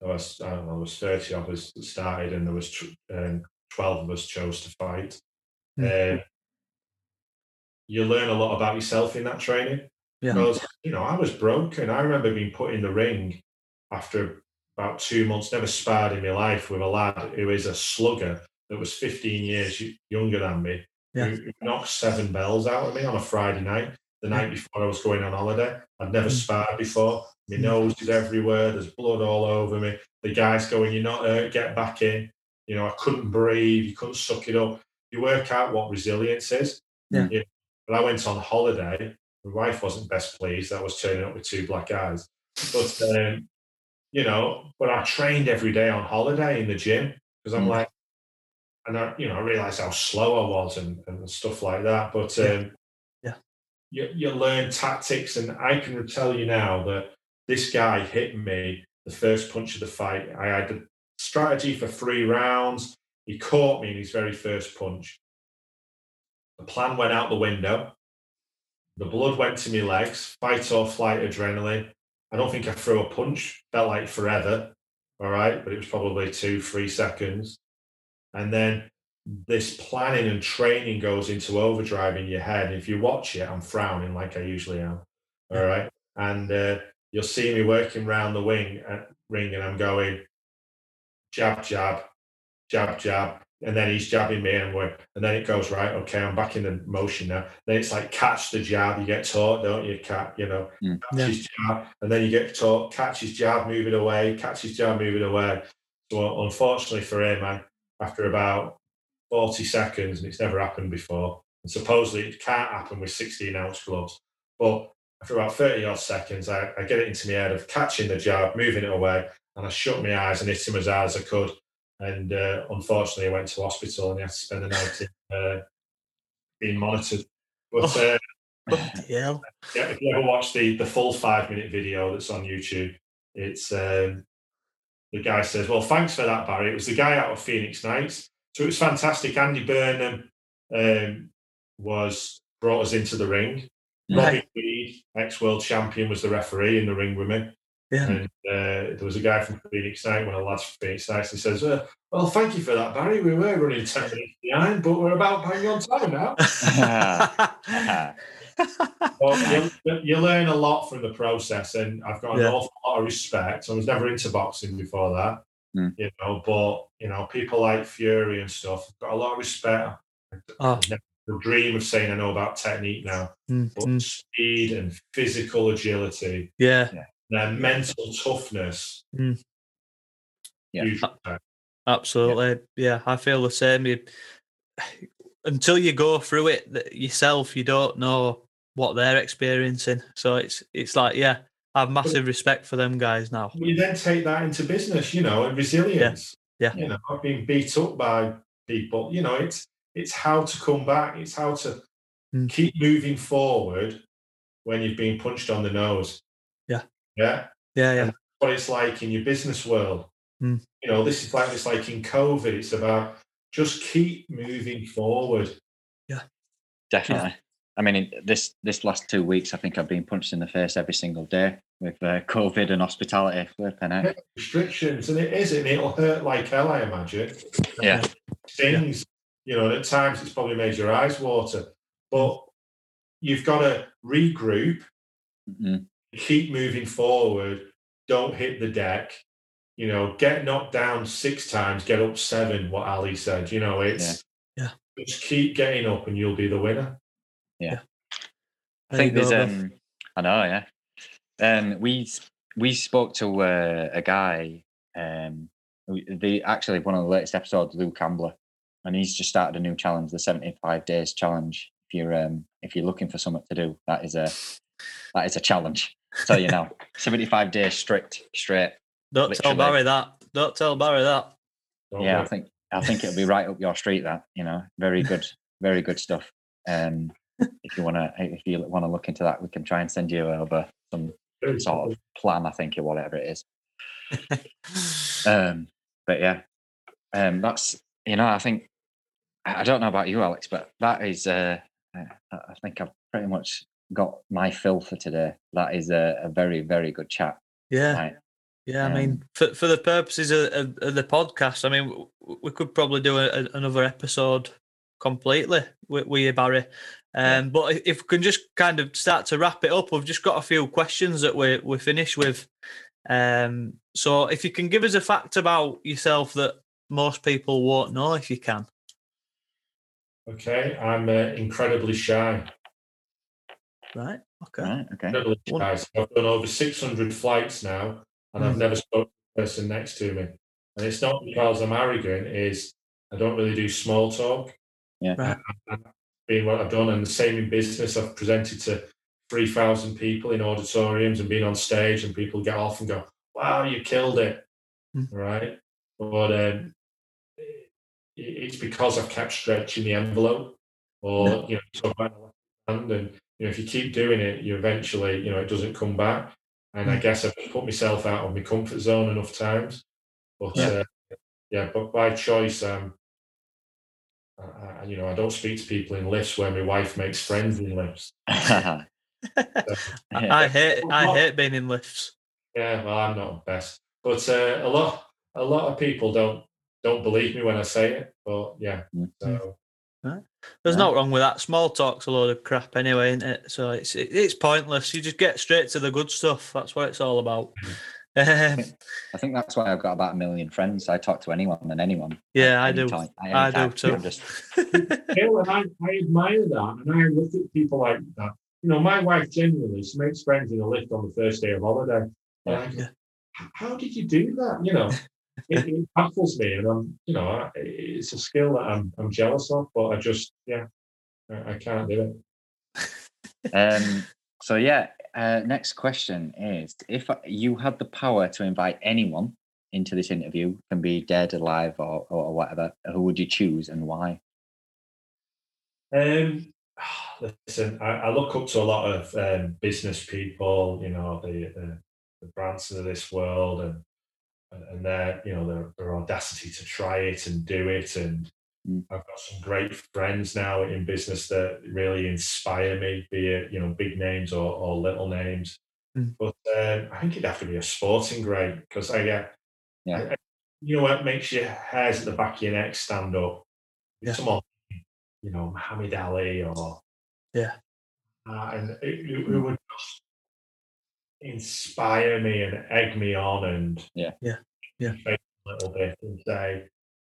There was I don't know, there was 30 of us that started, and there was um, 12 of us chose to fight. Mm. Uh, you learn a lot about yourself in that training. Yeah. Because, you know, I was broken. I remember being put in the ring after about two months, never sparred in my life with a lad who is a slugger that was 15 years younger than me, Yeah. who knocked seven bells out of me on a Friday night, the night before I was going on holiday. I'd never Mm. sparred before. My Mm. nose is everywhere. There's blood all over me. The guy's going, You're not hurt, get back in. You know, I couldn't breathe. You couldn't suck it up. You work out what resilience is. Yeah. You know, but I went on holiday. My wife wasn't best pleased. I was turning up with two black eyes. But, um, you know, but I trained every day on holiday in the gym because I'm Mm. like, and I, you know, I realized how slow I was and, and stuff like that. But um. You, you learn tactics, and I can tell you now that this guy hit me the first punch of the fight. I had a strategy for three rounds. He caught me in his very first punch. The plan went out the window. The blood went to my legs, fight or flight adrenaline. I don't think I threw a punch, felt like forever. All right, but it was probably two, three seconds. And then this planning and training goes into overdrive in your head. If you watch it, I'm frowning like I usually am. All right. And uh, you'll see me working round the wing uh, ring and I'm going jab, jab, jab, jab, and then he's jabbing me and we're, and then it goes right. Okay, I'm back in the motion now. Then it's like catch the jab. You get taught, don't you? Cat, you know, Mm. catch Yeah. his jab, and then you get taught catch his jab, move it away, catch his jab, move it away. So unfortunately for him, I, after about 40 seconds, and it's never happened before, and supposedly it can't happen with 16 ounce gloves, but after about 30 odd seconds, I, I get it into my head of catching the jab, moving it away, and I shut my eyes and hit him as hard as I could. And uh, unfortunately, I went to hospital and he had to spend the night in, uh, being monitored. But uh, Bloody yeah, if you ever watch the the full five minute video that's on YouTube, it's um, the guy says, "Well, thanks for that, Barry." It was the guy out of Phoenix Nights, so it was fantastic. Andy Burnham um, was brought us into the ring. Right. Robin Reid, ex world champion, was the referee in the ring with me. Yeah. And uh, there was a guy from Phoenix Night, one of the lads from Phoenix Nights, he says, uh, Well, thank you for that, Barry. We were running 10 minutes behind, but we're about bang on time now. Well, you, you learn a lot from the process, and I've got an Yeah. awful lot of respect. I was never into boxing before that, Mm. you know, but you know, people like Fury and stuff. I've got a lot of respect. Oh. The dream of saying I know about technique now, Mm, but mm. speed and physical agility, Yeah, their mental toughness. Mm. Yeah. absolutely. Yeah, I feel the same. You, until you go through it yourself, you don't know what they're experiencing. So it's it's like, yeah, I have massive respect for them guys now. You then take that into business, you know, and resilience. Yeah. yeah. You know, I've been beat up by people. You know, it's it's how to come back. It's how to Mm. keep moving forward when you've been punched on the nose. Yeah. Yeah. Yeah, yeah, What it's like in your business world. Mm. You know, this is like it's like in COVID. It's about just keep moving forward. Yeah. Definitely. I mean, in this this last two weeks, I think I've been punched in the face every single day with uh, COVID and hospitality. Flipping out. Restrictions, and it is, and it'll hurt like hell, I imagine. Yeah. stings. You know, and at times it's probably made your eyes water. But you've got to regroup, Mm. keep moving forward, don't hit the deck. You know, get knocked down six times, get up seven, what Ali said. You know, it's Yeah. just keep getting up and you'll be the winner. I think there's bro. um I know, yeah. Um we we spoke to uh, a guy um who- the actually one of the latest episodes, Lou Campbell, and he's just started a new challenge, the 75 days challenge. If you're um if you're looking for something to do, that is a that is a challenge. tell you now. 75 days strict, straight. Don't tell. Barry that. Don't tell Barry that. Don't yeah, I think I think it'll be right up your street. That you know, very good, very good stuff. Um, if you want to, if you want to look into that, we can try and send you over some sort of plan. I think or whatever it is. Um, but yeah, um, that's you know, I think I don't know about you, Alex, but that is. Uh, I think I've pretty much got my fill for today. That is a, a very, very good chat. Yeah, Right. yeah. I Um, mean, for for the purposes of, of, of the podcast, I mean, we could probably do a- another episode completely with, with you, Barry. Yeah. Um, but if- if we can just kind of start to wrap it up, we've just got a few questions that we we finish with. Um, so if you can give us a fact about yourself that most people won't know, if you can. Okay, I'm uh, incredibly shy. Right. Okay. Right. Okay. Incredibly shy. So I've done over 600 flights now, and I've Mm. never spoken to the person next to me. And it's not because I'm arrogant; is I don't really do small talk. Yeah. Right. And being what I've done, and the same in business, I've presented to 3,000 people in auditoriums and been on stage, and people get off and go, "Wow, you killed it!" Mm. Right? But um, it's because I've kept stretching the envelope, or you know, talk about the left hand, and you know, if you keep doing it, you eventually, you know, it doesn't come back. And I Mm. guess I've put myself out of my comfort zone enough times. But Yeah. uh, yeah, but by choice, um, I, I, you know, I don't speak to people in lifts where my wife makes friends in lifts. I, I hate I hate being in lifts. Yeah, well, I'm not the best, but uh, a lot, a lot of people don't don't believe me when I say it. But yeah, Mm. so There's Yeah. no wrong with that. Small talk's a load of crap anyway, isn't it? So it's it, it's pointless. You just get straight to the good stuff. That's what it's all about. I think that's why I've got about a million friends. I talk to anyone and anyone. yeah, I do. time- at I do too. I'm just Bill, and I, I admire that, and I look at people like that. You know, my wife genuinely, she makes friends in a lift on the first day of holiday. And I go, Yeah. How did you do that? You know, it, it baffles me, and I'm, you know, I- it's a skill that I'm, I'm jealous of, but I just, yeah, I, I can't do it. um, so yeah, uh, next question is: If you had the power to invite anyone into this interview, can be dead, alive, or, or whatever, who would you choose and why? Um, listen, I, I look up to a lot of um, business people, you know, the, the the Branson of this world, and and their you know their, their audacity to try it and do it, and. I've got some great friends now in business that really inspire me, be it you know big names or, or little names. Mm. But um, I think it'd have to be a sporting great because I get, Yeah. I- I- you know what makes your hairs at the back of your neck stand up. Yeah. Someone, you know, Muhammad Ali or Yeah. uh, and it, it, it would just inspire me and egg me on and Yeah. Yeah. Yeah. a little bit and say,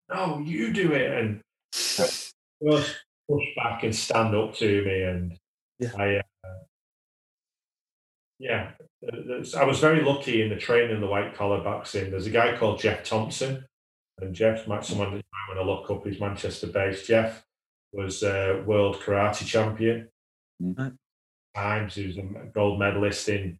"No, you do it," and just push back and stand up to me. And Yeah. I, uh, yeah, I was very lucky in the training in the white collar boxing. There's a guy called Geoff Thompson, and Geoff might someone that you might want to look up. He's Manchester based. Geoff was a world karate champion Mm. Right. times. He was a gold medalist in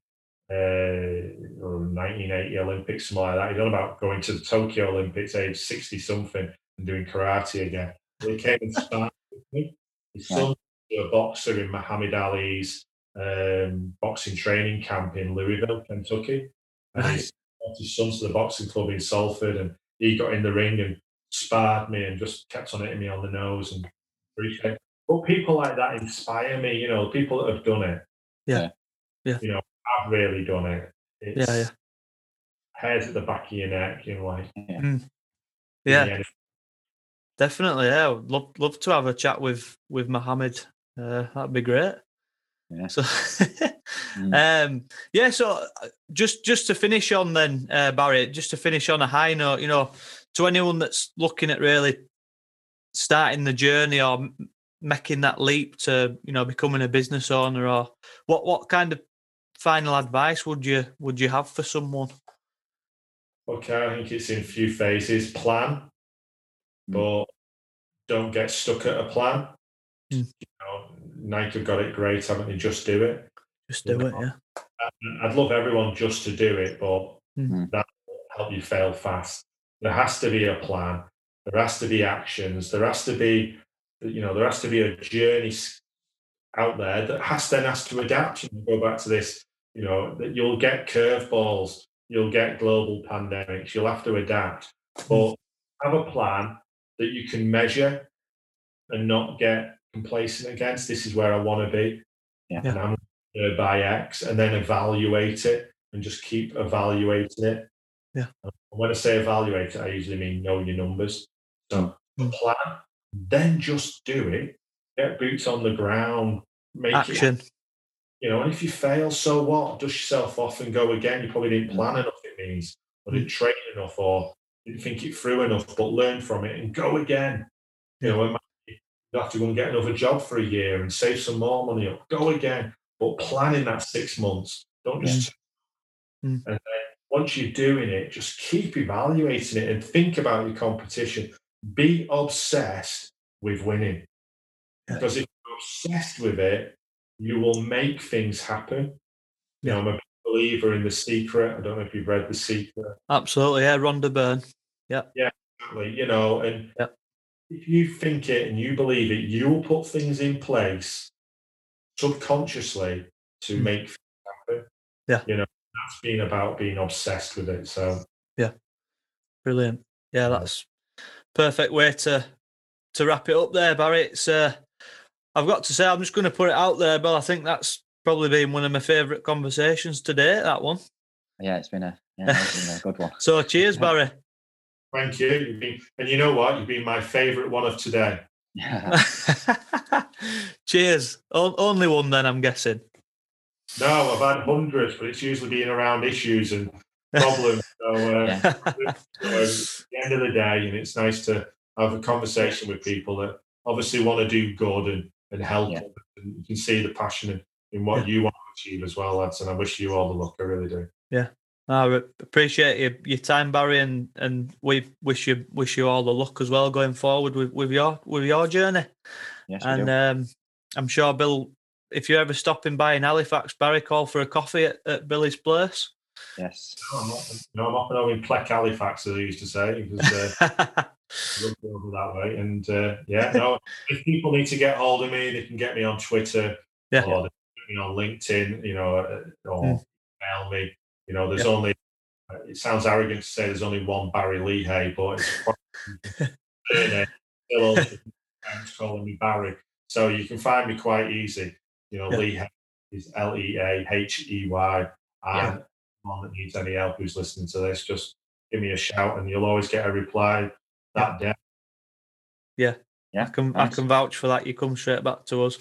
uh, or 1980 Olympics, something like that. He's on about going to the Tokyo Olympics, age 60 something, and doing karate again. He came and started with me. His son was a boxer in Muhammad Ali's um, boxing training camp in Louisville, Kentucky. And Right. he's his son to the boxing club in Salford, and he got in the ring and sparred me and just kept on hitting me on the nose and. But people like that inspire me. You know, people that have done it. Yeah. Yeah. You know, have really done it. It's Yeah, yeah. hairs at the back of your neck. You know, like Yeah, yeah. definitely. Yeah, I'd love love to have a chat with with Mohammed. Uh, that'd be great. Yeah. So, Mm. um, yeah. So, uh, just just to finish on then, uh, Barry. Just to finish on a high note, you know, to anyone that's looking at really starting the journey or making that leap to, you know, becoming a business owner, or what what kind of final advice would you would you have for someone? Okay, I think it's in a few phases. Plan, but don't get stuck at a plan. Mm. You know, Nike have got it great, haven't they? Just do it. Just do it. Yeah. I- I'd love everyone just to do it, but Mm. that will help you fail fast. There has to be a plan. There has to be actions. There has to be, you know, there has to be a journey out there that has then has to adapt. And go back to this, you know, that you'll get curveballs, you'll get global pandemics, you'll have to adapt, but have a plan that you can measure and not get complacent against. This is where I want to be, Yeah. and I'm uh, by X, and then evaluate it and just keep evaluating it. Yeah. And when I say evaluate it, I usually mean know your numbers. So Mm. plan, then just do it. Get boots on the ground. Make it Action. You know, and if you fail, so what? Dust yourself off and go again. You probably didn't Mm. plan enough, it means, or didn't train enough, or didn't think it through enough, but learn from it and go again. You know, you have to go and get another job for a year and save some more money up. Go again, but plan in that six months. Don't just. Mm. And then once you're doing it, just keep evaluating it and think about your competition. Be obsessed with winning. Yeah. Because if you're obsessed with it, you will make things happen. You know, I'm a believer in The Secret. I don't know if you've read The Secret. Absolutely. Yeah. Rhonda Byrne. Yeah. Yeah, exactly. You know, and Yeah. if you think it and you believe it, you will put things in place subconsciously to Mm. make things happen. Yeah. You know, that's been about being obsessed with it. So yeah. Brilliant. Yeah, Yeah. that's perfect way to to wrap it up there, Barry. It's uh, I've got to say, I'm just going to put it out there, but I think that's probably been one of my favourite conversations today. That one. Yeah, it's been a yeah, it's been a good one. So, cheers, Barry. thank you. You've been, and you know what? You've been my favourite one of today. Yeah. cheers. O- only one, then I'm guessing. No, I've had hundreds, but it's usually been around issues and problems. So, uh, yeah. so, at the end of the day, and it's nice to have a conversation with people that obviously want to do good and, and help. Yeah. And you can see the passion in, in what you want to achieve as well, lads. And I wish you all the luck. I really do. Yeah. I appreciate your, your time, Barry, and, and we wish you wish you all the luck as well going forward with, with your with your journey. Yes, and um, I'm sure Bill, if you're ever stopping by in Halifax, Barry, call for a coffee at, at Billy's place. Yes. No, I'm not, no, I'm not in Plec Halifax, as I used to say, because uh, over that way. And uh, yeah, no, if people need to get hold of me, they can get me on Twitter yeah. or me on LinkedIn, you know, uh, or mm. email me. You know, there's yeah. only, uh, it sounds arrogant to say there's only one Barry Leahey, but it's still calling me Barry. So you can find me quite easy. You know, yeah. Is L E A H E Y. And yeah. anyone that needs any help who's listening to this, just give me a shout and you'll always get a reply that day. Yeah. Yeah. I can, I can vouch for that. You come straight back to us.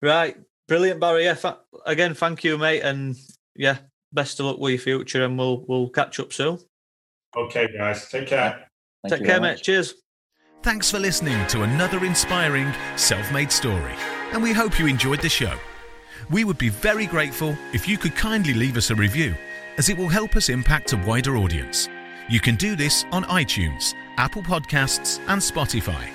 Right. Brilliant, Barry. Yeah. Fa- again, thank you, mate. And yeah, best of luck with your future and we'll we'll catch up soon. Okay, guys. Take care. Thank Take care, mate. Cheers. Thanks for listening to another inspiring self made story, and we hope you enjoyed the show. We would be very grateful if you could kindly leave us a review, as it will help us impact a wider audience. You can do this on iTunes, Apple Podcasts, and Spotify.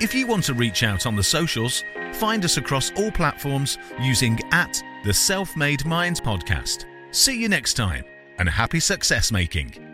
If you want to reach out on the socials, find us across all platforms using at the Self Made Minds Podcast. See you next time, and happy success making.